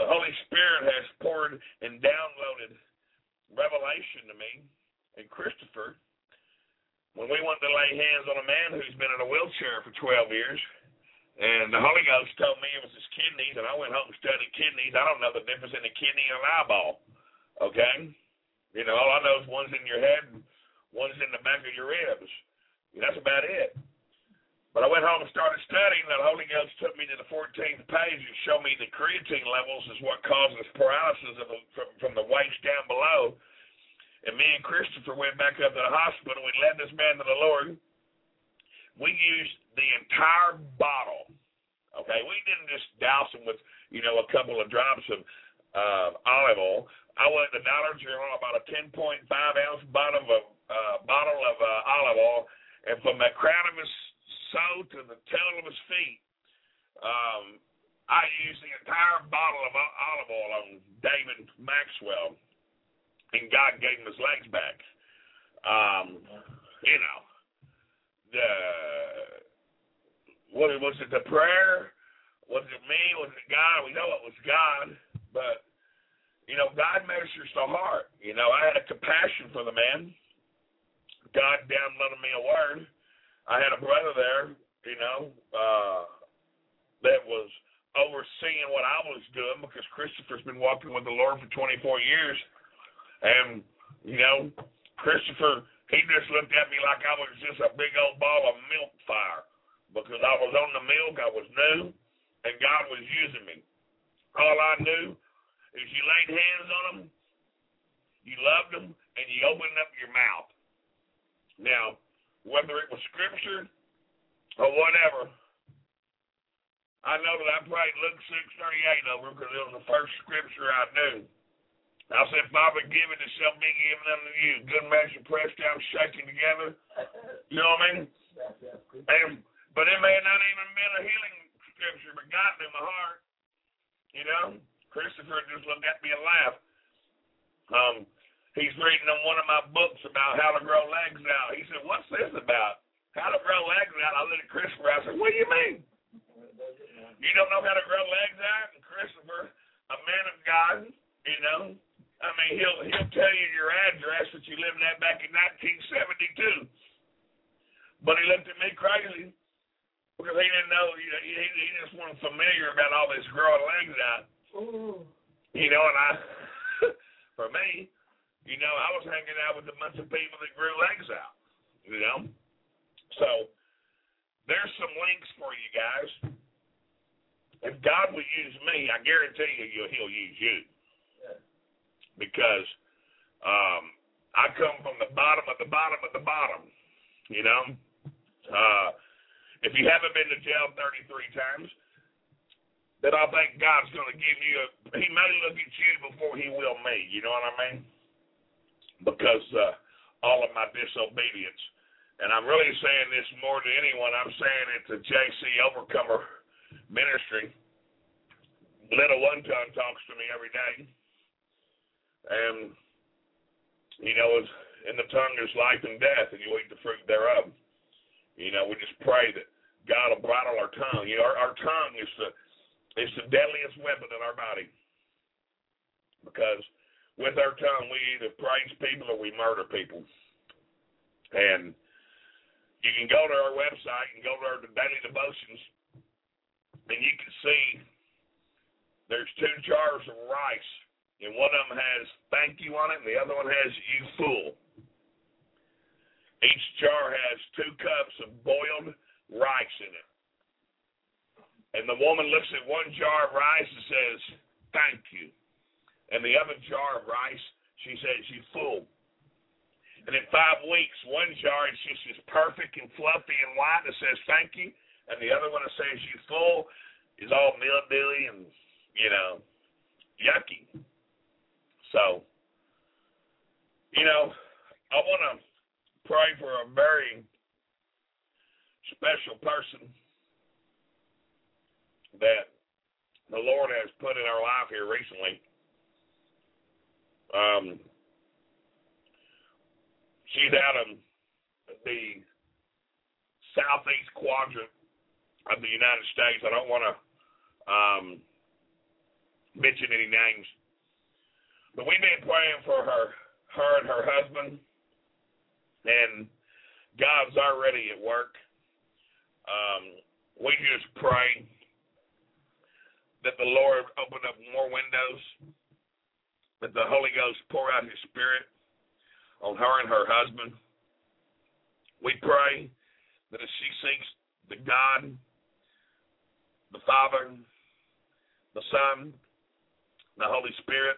the Holy Spirit has poured and downloaded revelation to me and Christopher when we wanted to lay hands on a man who's been in a wheelchair for 12 years and the Holy Ghost told me it was his kidneys, and I went home and studied kidneys. I don't know the difference in a kidney and an eyeball. Okay? You know, all I know is one's in your head and one's in the back of your ribs. That's about it. But I went home and started studying. The Holy Ghost took me to the 14th page and showed me the creatine levels is what causes paralysis of the, from, from the waist down below. And me and Christopher went back up to the hospital. We led this man to the Lord. We used the entire bottle. Okay, we didn't just douse him with, you know, a couple of drops of uh, olive oil. I went to Dollar General about a 10.5 ounce bottle of uh, bottle of uh, olive oil, and from the crown of his soul to the tail of his feet, um, I used the entire bottle of olive oil on David Maxwell, and God gave him his legs back. Um, you know, the what was it the prayer? Was it me? Was it God? We know it was God, but you know, God measures the heart. You know, I had a compassion for the man. God downloaded me a word. I had a brother there, you know, uh, that was overseeing what I was doing because Christopher's been walking with the Lord for 24 years. And, you know, Christopher, he just looked at me like I was just a big old ball of milk fire because I was on the milk, I was new, and God was using me. All I knew is you laid hands on them, you loved them, and you opened up your mouth. Now, whether it was scripture or whatever, I know that I prayed Luke 6.38 over because it was the first scripture I knew. I said, Father, give it, it shall be given unto you. Good measure, pressed down, shaking together. You know what I mean? And but it may not even been a healing scripture, but God knew my heart. You know, Christopher just looked at me and laughed. Um, he's reading on one of my books about how to grow legs out. He said, "What's this about? How to grow legs out?" I looked at Christopher. I said, "What do you mean? You don't know how to grow legs out?" And Christopher, a man of God, you know, I mean, he'll he'll tell you your address that you lived at back in 1972. But he looked at me crazy because he didn't know. You know, he, he just wasn't familiar about all this growing legs out. Ooh. You know, and I, for me, you know, I was hanging out with a bunch of people that grew legs out. You know, so there's some links for you guys. If God will use me, I guarantee you, He'll use you. Because um, I come from the bottom of the bottom of the bottom. You know. Uh, if you haven't been to jail 33 times, that I think God's going to give you. He may look at you before He will me. You know what I mean? Because uh, all of my disobedience. And I'm really saying this more to anyone. I'm saying it to JC Overcomer Ministry. Little One Tongue talks to me every day. And, you know, in the tongue is life and death, and you eat the fruit thereof. You know, we just pray that God will bridle our tongue. You know, our, our tongue is the it's the deadliest weapon in our body. Because with our tongue, we either praise people or we murder people. And you can go to our website and go to our daily devotions, and you can see there's two jars of rice, and one of them has thank you on it, and the other one has you fool. Each jar has two cups of boiled rice in it. And the woman looks at one jar of rice and says, Thank you. And the other jar of rice, she says, You fool. And in five weeks, one jar is just as perfect and fluffy and white that says thank you, and the other one that says you fool is all mildewy and, you know, yucky. So, you know, I want to pray for a very special person that the Lord has put in our life here recently. Um, she's out of the southeast quadrant of the United States. I don't want to um, mention any names, but we've been praying for her, her and her husband, and God's already at work. Um, we just pray that the Lord open up more windows, that the Holy Ghost pour out His Spirit on her and her husband. We pray that as she seeks the God, the Father, the Son, the Holy Spirit,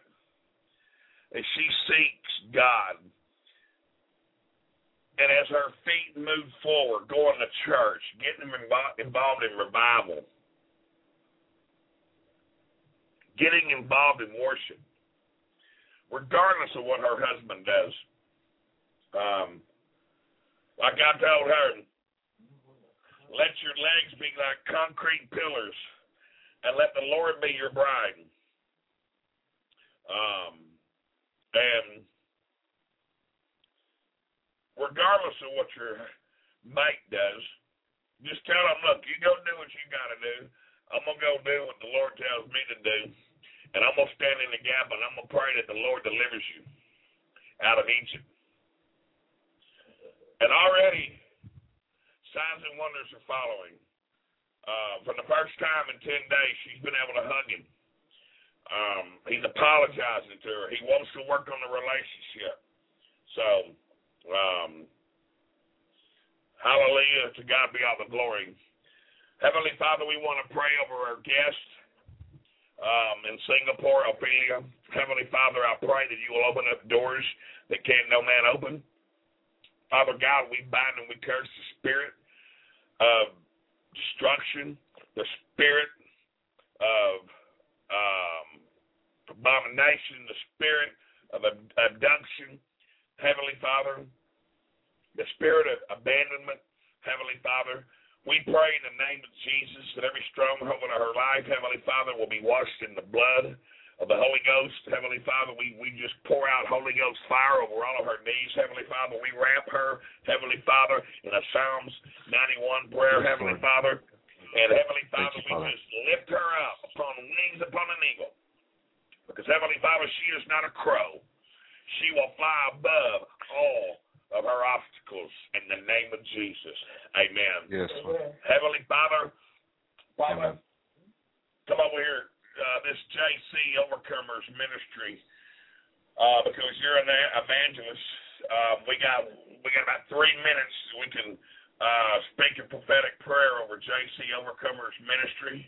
as she seeks God, and as her feet move forward, going to church, getting involved in revival, getting involved in worship, regardless of what her husband does. Um, like I told her, let your legs be like concrete pillars, and let the Lord be your bride. Um, and regardless of what your mate does, just tell them, look, you go do what you got to do. I'm gonna go do what the Lord tells me to do, and I'm gonna stand in the gap and I'm gonna pray that the Lord delivers you out of Egypt. And already, signs and wonders are following. Uh, for the first time in ten days, she's been able to hug him. Um, he's apologizing to her. He wants to work on the relationship. So, um, hallelujah to God be all the glory. Heavenly Father, we want to pray over our guest um, in Singapore, Ophelia. Heavenly Father, I pray that you will open up doors that can no man open. Father God, we bind and we curse the spirit of destruction, the spirit of um, abomination, the spirit of abduction. Heavenly Father, the spirit of abandonment. Heavenly Father, we pray in the name of Jesus that every stronghold in her life, Heavenly Father, will be washed in the blood of the Holy Ghost. Heavenly Father, we, we just pour out Holy Ghost fire over all of her knees. Heavenly Father, we wrap her, Heavenly Father, in a Psalms 91 prayer, Yes, Heavenly. Father. And Heavenly Father, you, we Father. just lift her up upon wings upon an eagle. Because Heavenly Father, she is not a crow. She will fly above all of her obstacles in the name of Jesus. Amen. Yes, Lord. Heavenly Father, Father, Amen. come over here. Uh, this JC Overcomers Ministry, uh, because you're an evangelist. Uh, we got we got about three minutes. We can uh, speak a prophetic prayer over JC Overcomers Ministry.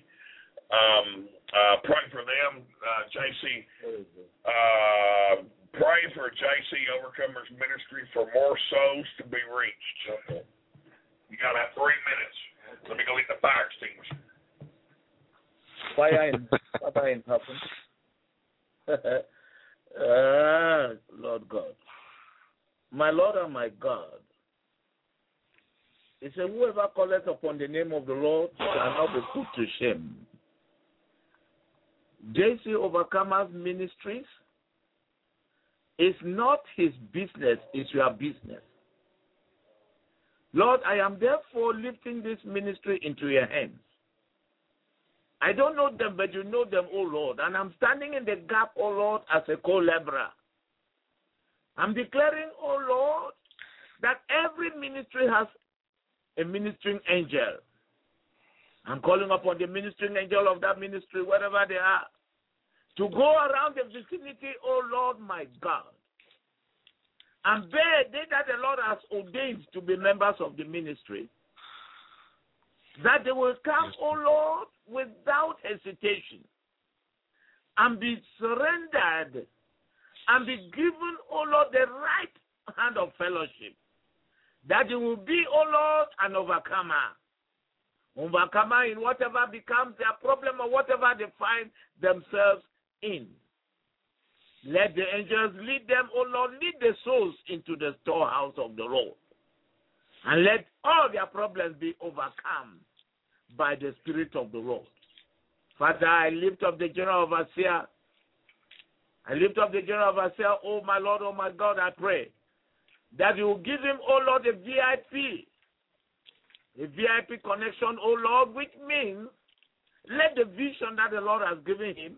Um, uh, pray for them, uh, JC. Uh, pray for JC Overcomers Ministry for more souls to be reached. You got about three minutes. Let me go get the fire extinguisher. fire in fire in heaven. Ah, Lord God, my Lord and my God. He said, Whoever calleth upon the name of the Lord shall not be put to shame. JC Overcomers Ministries is not his business, it's your business. Lord, I am therefore lifting this ministry into your hands. I don't know them, but you know them, O Lord. And I'm standing in the gap, O Lord, as a co laborer. I'm declaring, O Lord, that every ministry has a ministering angel. I'm calling upon the ministering angel of that ministry, wherever they are, to go around the vicinity, O Lord my God, and bear they that the Lord has ordained to be members of the ministry, that they will come, O Lord, without hesitation and be surrendered and be given, O Lord, the right hand of fellowship. That they will be, O Lord, an overcomer. Overcomer in whatever becomes their problem or whatever they find themselves in. Let the angels lead them, O Lord, lead the souls into the storehouse of the Lord. And let all their problems be overcome by the Spirit of the Lord. Father, I lift up the general overseer. I lift up the general overseer, oh my Lord, oh my God, I pray that you will give him, oh Lord, a VIP, a VIP connection, oh Lord, which means let the vision that the Lord has given him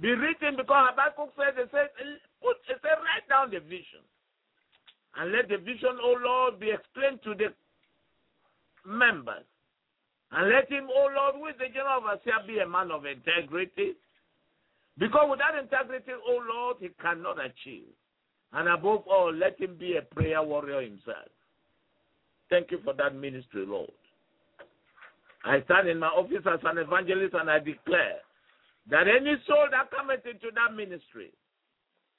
be written because Habakkuk says, it says, put, it says, write down the vision. And let the vision, oh Lord, be explained to the members. And let him, oh Lord, with the general overseer, be a man of integrity. Because without integrity, oh Lord, he cannot achieve. And above all, let him be a prayer warrior himself. Thank you for that ministry, Lord. I stand in my office as an evangelist and I declare that any soul that cometh into that ministry,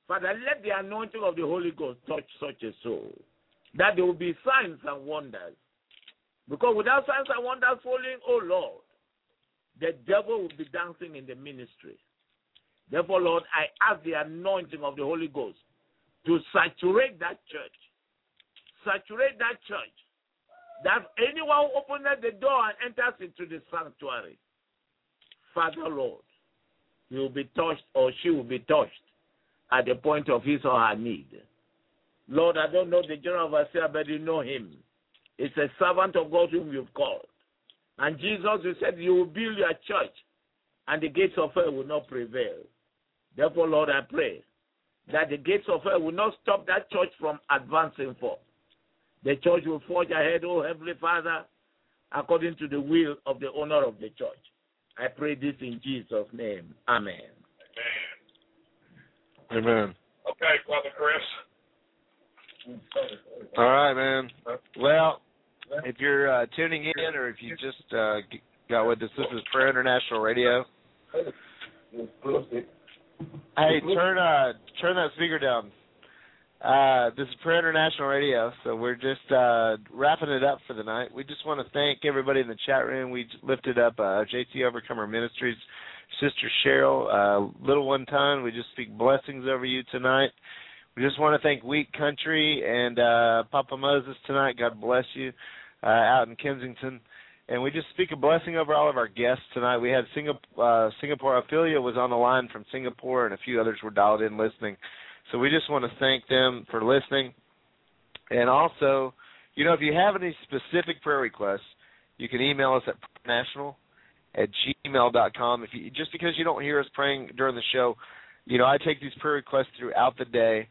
Father, let the anointing of the Holy Ghost touch such a soul, that there will be signs and wonders. Because without signs and wonders following, oh Lord, the devil will be dancing in the ministry. Therefore, Lord, I ask the anointing of the Holy Ghost to saturate that church. Saturate that church. That anyone who opens the door and enters into the sanctuary, Father, Lord, he will be touched or she will be touched at the point of his or her need. Lord, I don't know the general overseer, but you know him. It's a servant of God whom you've called. And Jesus, you said, you will build your church, and the gates of hell will not prevail. Therefore, Lord, I pray that the gates of hell will not stop that church from advancing forth. The church will forge ahead, oh Heavenly Father, according to the will of the owner of the church. I pray this in Jesus' name. Amen. Amen. Amen. Okay, Brother Chris. All right, man. Well, if you're uh, tuning in or if you just uh, got with us, this is Prayer International Radio. Hey, turn uh, turn that speaker down. Uh, this is Prayer International Radio, so we're just uh, wrapping it up for the night. We just want to thank everybody in the chat room. We lifted up uh, JC Overcomer Ministries, Sister Cheryl, uh, Little One Ton. We just speak blessings over you tonight. We just want to thank Wheat Country and uh, Papa Moses tonight. God bless you uh, out in Kensington. And we just speak a blessing over all of our guests tonight. We had Singapore, uh, Singapore Ophelia was on the line from Singapore, and a few others were dialed in listening. So we just want to thank them for listening. And also, you know, if you have any specific prayer requests, you can email us at national at gmail.com. If you, just because you don't hear us praying during the show, you know, I take these prayer requests throughout the day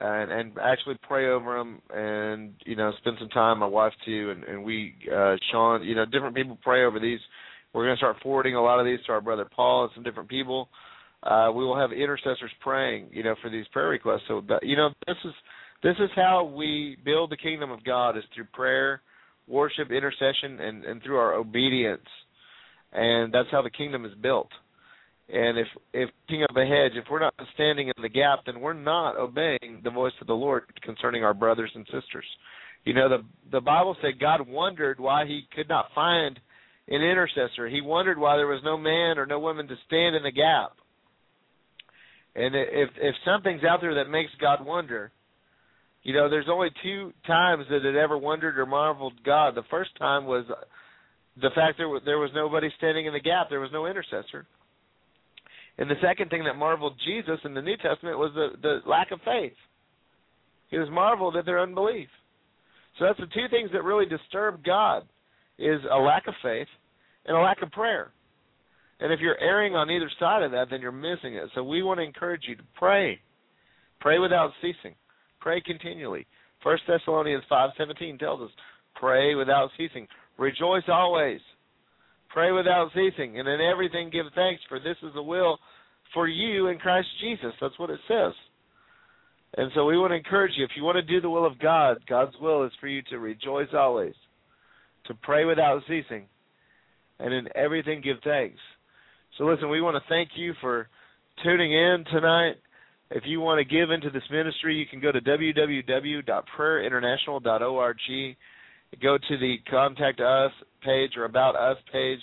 and, and actually pray over them and, you know, spend some time, my wife too, and, and we, uh, Shaun, you know, different people pray over these. We're going to start forwarding a lot of these to our brother Paul and some different people uh, we will have intercessors praying, you know, for these prayer requests. So, you know, this is this is how we build the kingdom of God is through prayer, worship, intercession, and and through our obedience, and that's how the kingdom is built. And if if king of the hedge, if we're not standing in the gap, then we're not obeying the voice of the Lord concerning our brothers and sisters. You know, the the Bible said God wondered why He could not find an intercessor. He wondered why there was no man or no woman to stand in the gap. And if if something's out there that makes God wonder, you know, there's only two times that it ever wondered or marveled God. The first time was the fact there was, there was nobody standing in the gap. There was no intercessor. And the second thing that marveled Jesus in the New Testament was the the lack of faith. He was marveled at their unbelief. So that's the two things that really disturb God is a lack of faith and a lack of prayer. And if you're erring on either side of that, then you're missing it. So we want to encourage you to pray. Pray without ceasing. Pray continually. First Thessalonians five seventeen tells us, pray without ceasing. Rejoice always. Pray without ceasing. And in everything give thanks, for this is the will for you in Christ Jesus. That's what it says. And so we want to encourage you if you want to do the will of God, God's will is for you to rejoice always, to pray without ceasing, and in everything give thanks. So listen, we want to thank you for tuning in tonight. If you want to give into this ministry, you can go to www.prayerinternational.org. Go to the contact us page or about us page.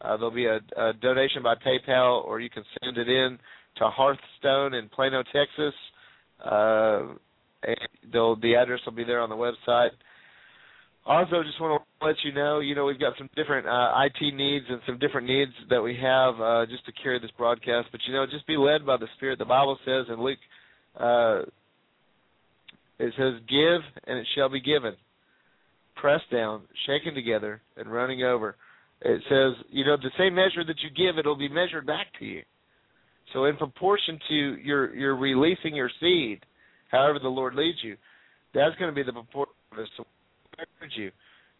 Uh, there'll be a, a donation by PayPal, or you can send it in to Hearthstone in Plano, Texas. Uh, the address will be there on the website. Also, just want to let you know, you know, we've got some different uh, IT needs and some different needs that we have uh, just to carry this broadcast. But you know, just be led by the Spirit. The Bible says in Luke, uh, it says, "Give, and it shall be given, pressed down, shaken together, and running over." It says, you know, the same measure that you give, it'll be measured back to you. So in proportion to your your releasing your seed, however the Lord leads you, that's going to be the proportion of it. Encourage you,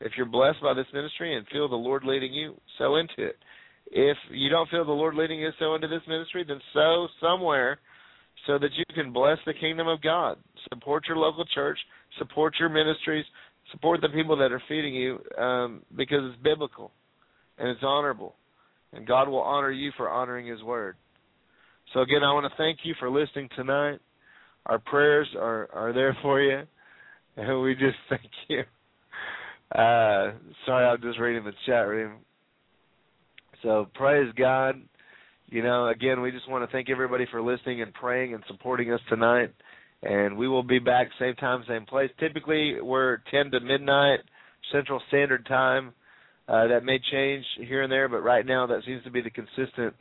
if you're blessed by this ministry and feel the Lord leading you, sow into it. If you don't feel the Lord leading you to sow into this ministry, then sow somewhere so that you can bless the kingdom of God. Support your local church, support your ministries, support the people that are feeding you um, because it's biblical and it's honorable. And God will honor you for honoring His word. So again, I want to thank you for listening tonight. Our prayers are are there for you, and we just thank you. Uh, sorry, I'm just reading the chat room. So praise God. You know, again, we just want to thank everybody for listening and praying and supporting us tonight. And we will be back same time, same place. Typically, we're 10 to midnight Central Standard Time. Uh, that may change here and there, but right now that seems to be the consistent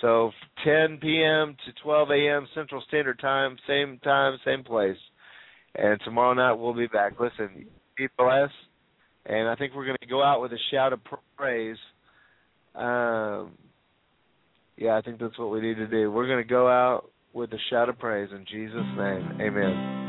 so 10 p.m. to 12 a.m. Central Standard Time, same time, same place. And tomorrow night we'll be back. Listen, be blessed. And I think we're going to go out with a shout of praise. Um, yeah, I think that's what we need to do. We're going to go out with a shout of praise in Jesus' name. Amen.